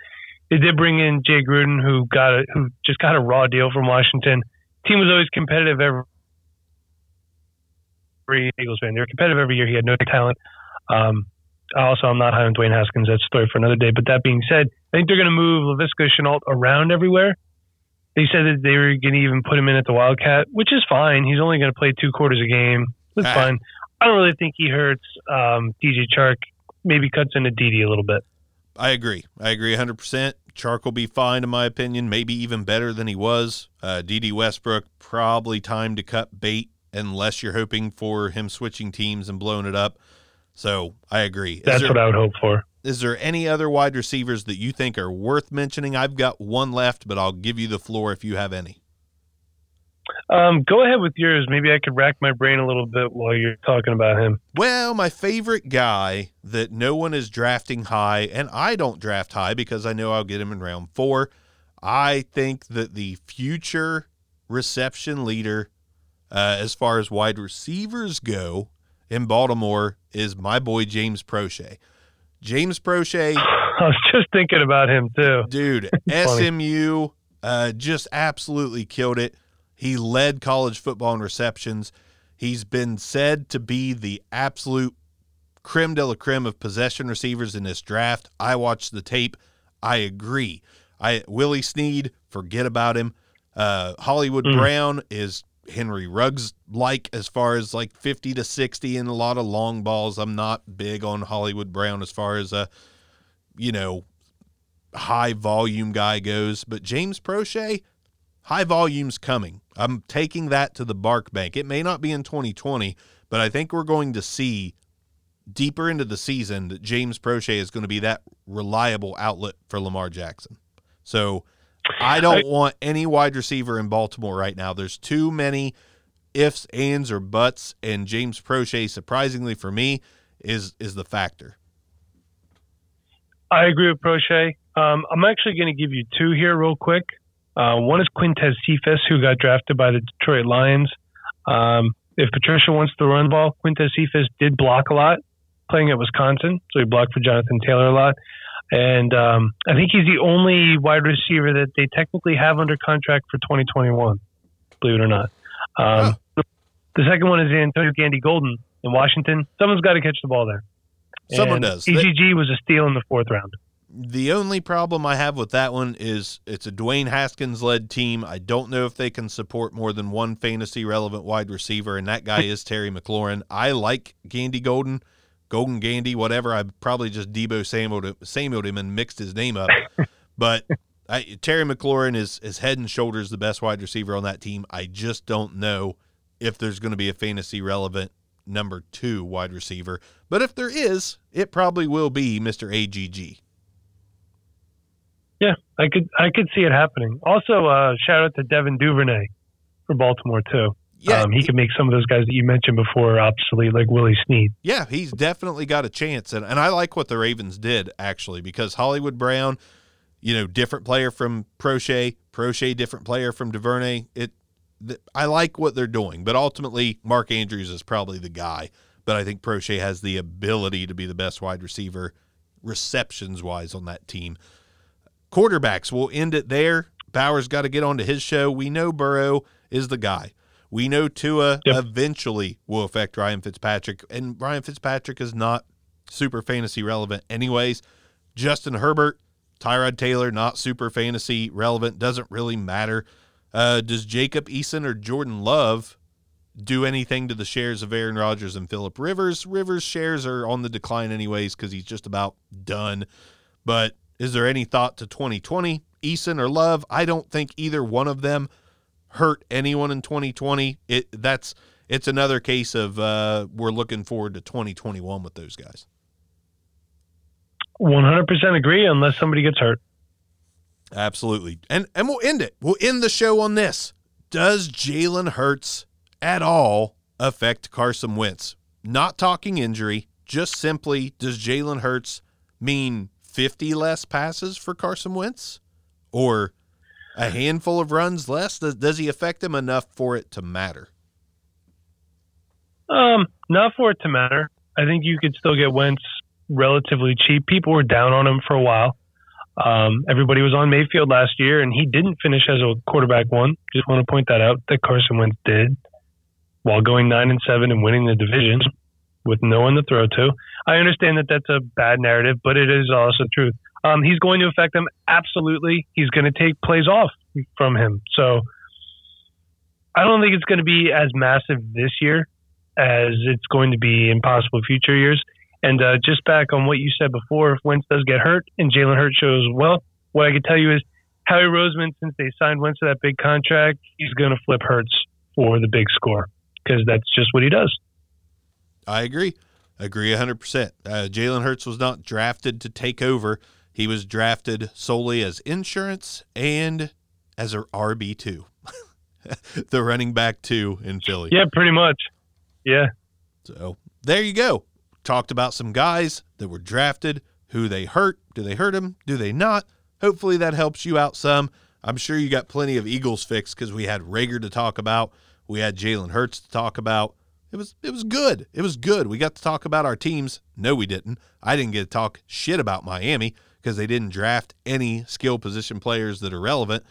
they did bring in Jay Gruden, who got a, who just got a raw deal from Washington. Team was always competitive every, every Eagles fan. They were competitive every year. He had no talent. Um, also, I'm not high on Dwayne Haskins. That's a story for another day. But that being said, I think they're going to move Laviska Shenault around everywhere. They said that they were going to even put him in at the Wildcat, which is fine. He's only going to play two quarters a game. That's Ah. fine. I don't really think he hurts um, DJ Chark. Maybe cuts into DD a little bit. I agree. I agree 100%. Chark will be fine, in my opinion, maybe even better than he was. Uh, DD Westbrook, probably time to cut bait unless you're hoping for him switching teams and blowing it up. So I agree. Is That's there- what I would hope for. Is there any other wide receivers that you think are worth mentioning? I've got one left, but I'll give you the floor if you have any. Um, go ahead with yours. Maybe I could rack my brain a little bit while you're talking about him. Well, my favorite guy that no one is drafting high, and I don't draft high because I know I'll get him in round four. I think that the future reception leader, uh, as far as wide receivers go in Baltimore, is my boy James Proche. James Proche I was just thinking about him too. Dude, SMU uh, just absolutely killed it. He led college football in receptions. He's been said to be the absolute creme de la creme of possession receivers in this draft. I watched the tape. I agree. I Willie Snead, forget about him. Uh, Hollywood Mm. Brown is Henry Ruggs like as far as like 50 to 60 and a lot of long balls. I'm not big on Hollywood Brown as far as a you know high volume guy goes, but James Proche, high volume's coming. I'm taking that to the Bark Bank. It may not be in 2020, but I think we're going to see deeper into the season that James Proche is going to be that reliable outlet for Lamar Jackson. So I don't want any wide receiver in Baltimore right now. There's too many ifs, ands, or buts, and James Proche, surprisingly for me, is is the factor. I agree with Proche. Um, I'm actually going to give you two here, real quick. Uh, one is Quintez Cephus, who got drafted by the Detroit Lions. Um, if Patricia wants to run the ball, Quintez Cephus did block a lot playing at Wisconsin, so he blocked for Jonathan Taylor a lot. And um, I think he's the only wide receiver that they technically have under contract for 2021, believe it or not. Um, The second one is Antonio Gandy Golden in Washington. Someone's got to catch the ball there. Someone And does. They- EGG was a steal in the fourth round. The only problem I have with that one is it's a Dwayne Haskins led team. I don't know if they can support more than one fantasy relevant wide receiver, and that guy is Terry McLaurin. I like Gandy Golden, Golden Gandy, whatever. I probably just Deebo Samueled, Samueled him and mixed his name up. but I, Terry McLaurin is, is head and shoulders the best wide receiver on that team. I just don't know if there's going to be a fantasy relevant number two wide receiver. But if there is, it probably will be Mr. AGG. Yeah, I could I could see it happening. Also, uh, shout out to Devin Duvernay for Baltimore too. Yeah, um, he could make some of those guys that you mentioned before obsolete, like Willie Snead. Yeah, he's definitely got a chance, and and I like what the Ravens did actually because Hollywood Brown, you know, different player from Proche, Proche different player from Duvernay. It, th- I like what they're doing, but ultimately Mark Andrews is probably the guy. but I think Proche has the ability to be the best wide receiver receptions wise on that team. Quarterbacks, we'll end it there. Bowers got to get onto his show. We know Burrow is the guy. We know Tua Yep. eventually will affect Ryan Fitzpatrick, and Ryan Fitzpatrick is not super fantasy relevant, anyways. Justin Herbert, Tyrod Taylor, not super fantasy relevant, doesn't really matter. Uh, does Jacob Eason or Jordan Love do anything to the shares of Aaron Rodgers and Philip Rivers? Rivers' shares are on the decline, anyways, because he's just about done. But is there any thought to 2020? Eason or Love? I don't think either one of them hurt anyone in 2020. It that's it's another case of uh, we're looking forward to 2021 with those guys. 100% agree unless somebody gets hurt. Absolutely. And and we'll end it. We'll end the show on this. Does Jalen Hurts at all affect Carson Wentz? Not talking injury, just simply does Jalen Hurts mean 50 less passes for Carson Wentz? Or a handful of runs less? Does, does he affect him enough for it to matter? Um, not for it to matter. I think you could still get Wentz relatively cheap. People were down on him for a while. Um, everybody was on Mayfield last year, and he didn't finish as a quarterback one. Just want to point that out that Carson Wentz did while going nine and seven and winning the division with no one to throw to. I understand that that's a bad narrative, but it is also truth. Um, he's going to affect them absolutely. He's going to take plays off from him. So I don't think it's going to be as massive this year as it's going to be in possible future years. And uh, just back on what you said before, if Wentz does get hurt and Jalen Hurts shows well, what I can tell you is Howie Roseman, since they signed Wentz to that big contract, he's going to flip Hurts for the big score because that's just what he does. I agree. Agree 100%. Uh, Jalen Hurts was not drafted to take over. He was drafted solely as insurance and as a RB2, the running back two in Philly. Yeah, pretty much. Yeah. So there you go. Talked about some guys that were drafted, who they hurt. Do they hurt them? Do they not? Hopefully that helps you out some. I'm sure you got plenty of Eagles fix because we had Reagor to talk about. We had Jalen Hurts to talk about. It was it was good. It was good. We got to talk about our teams. No, we didn't. I didn't get to talk shit about Miami because they didn't draft any skill position players that are relevant.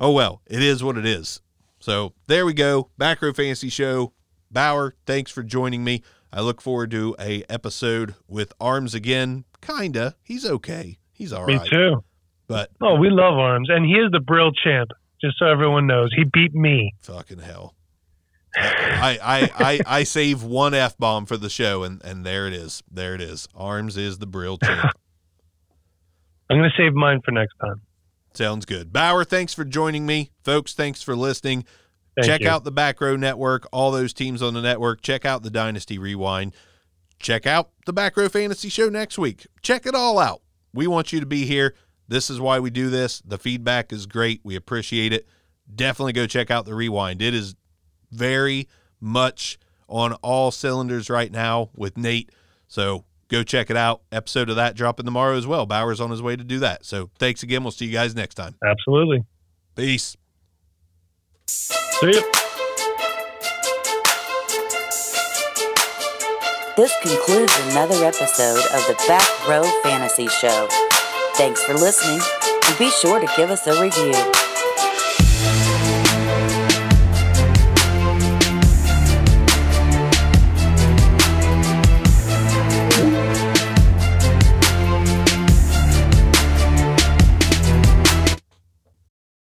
Oh well, it is what it is. So there we go. Back row fantasy show. Bower, thanks for joining me. I look forward to a episode with Arms again. Kinda. He's okay. He's all Me right. too. But Oh, we love Arms. And he is the Brill champ, just so everyone knows. He beat me. fucking hell. I, I, I, I save one F bomb for the show and, and there it is. There it is. Arms is the Brill champ. I'm going to save mine for next time. Sounds good. Bower, thanks for joining me. Folks, thanks for listening. Thank Check you. out the Back Row Network, all those teams on the network. Check out the Dynasty Rewind. Check out the Back Row Fantasy Show next week. Check it all out. We want you to be here. This is why we do this. The feedback is great. We appreciate it. Definitely go check out the Rewind. It is very much on all cylinders right now with Nate. So go check it out. Episode of that dropping tomorrow as well. Bower's on his way to do that. So thanks again. We'll see you guys next time. Absolutely. Peace. See ya. This concludes another episode of the Back Row Fantasy Show. Thanks for listening, and be sure to give us a review.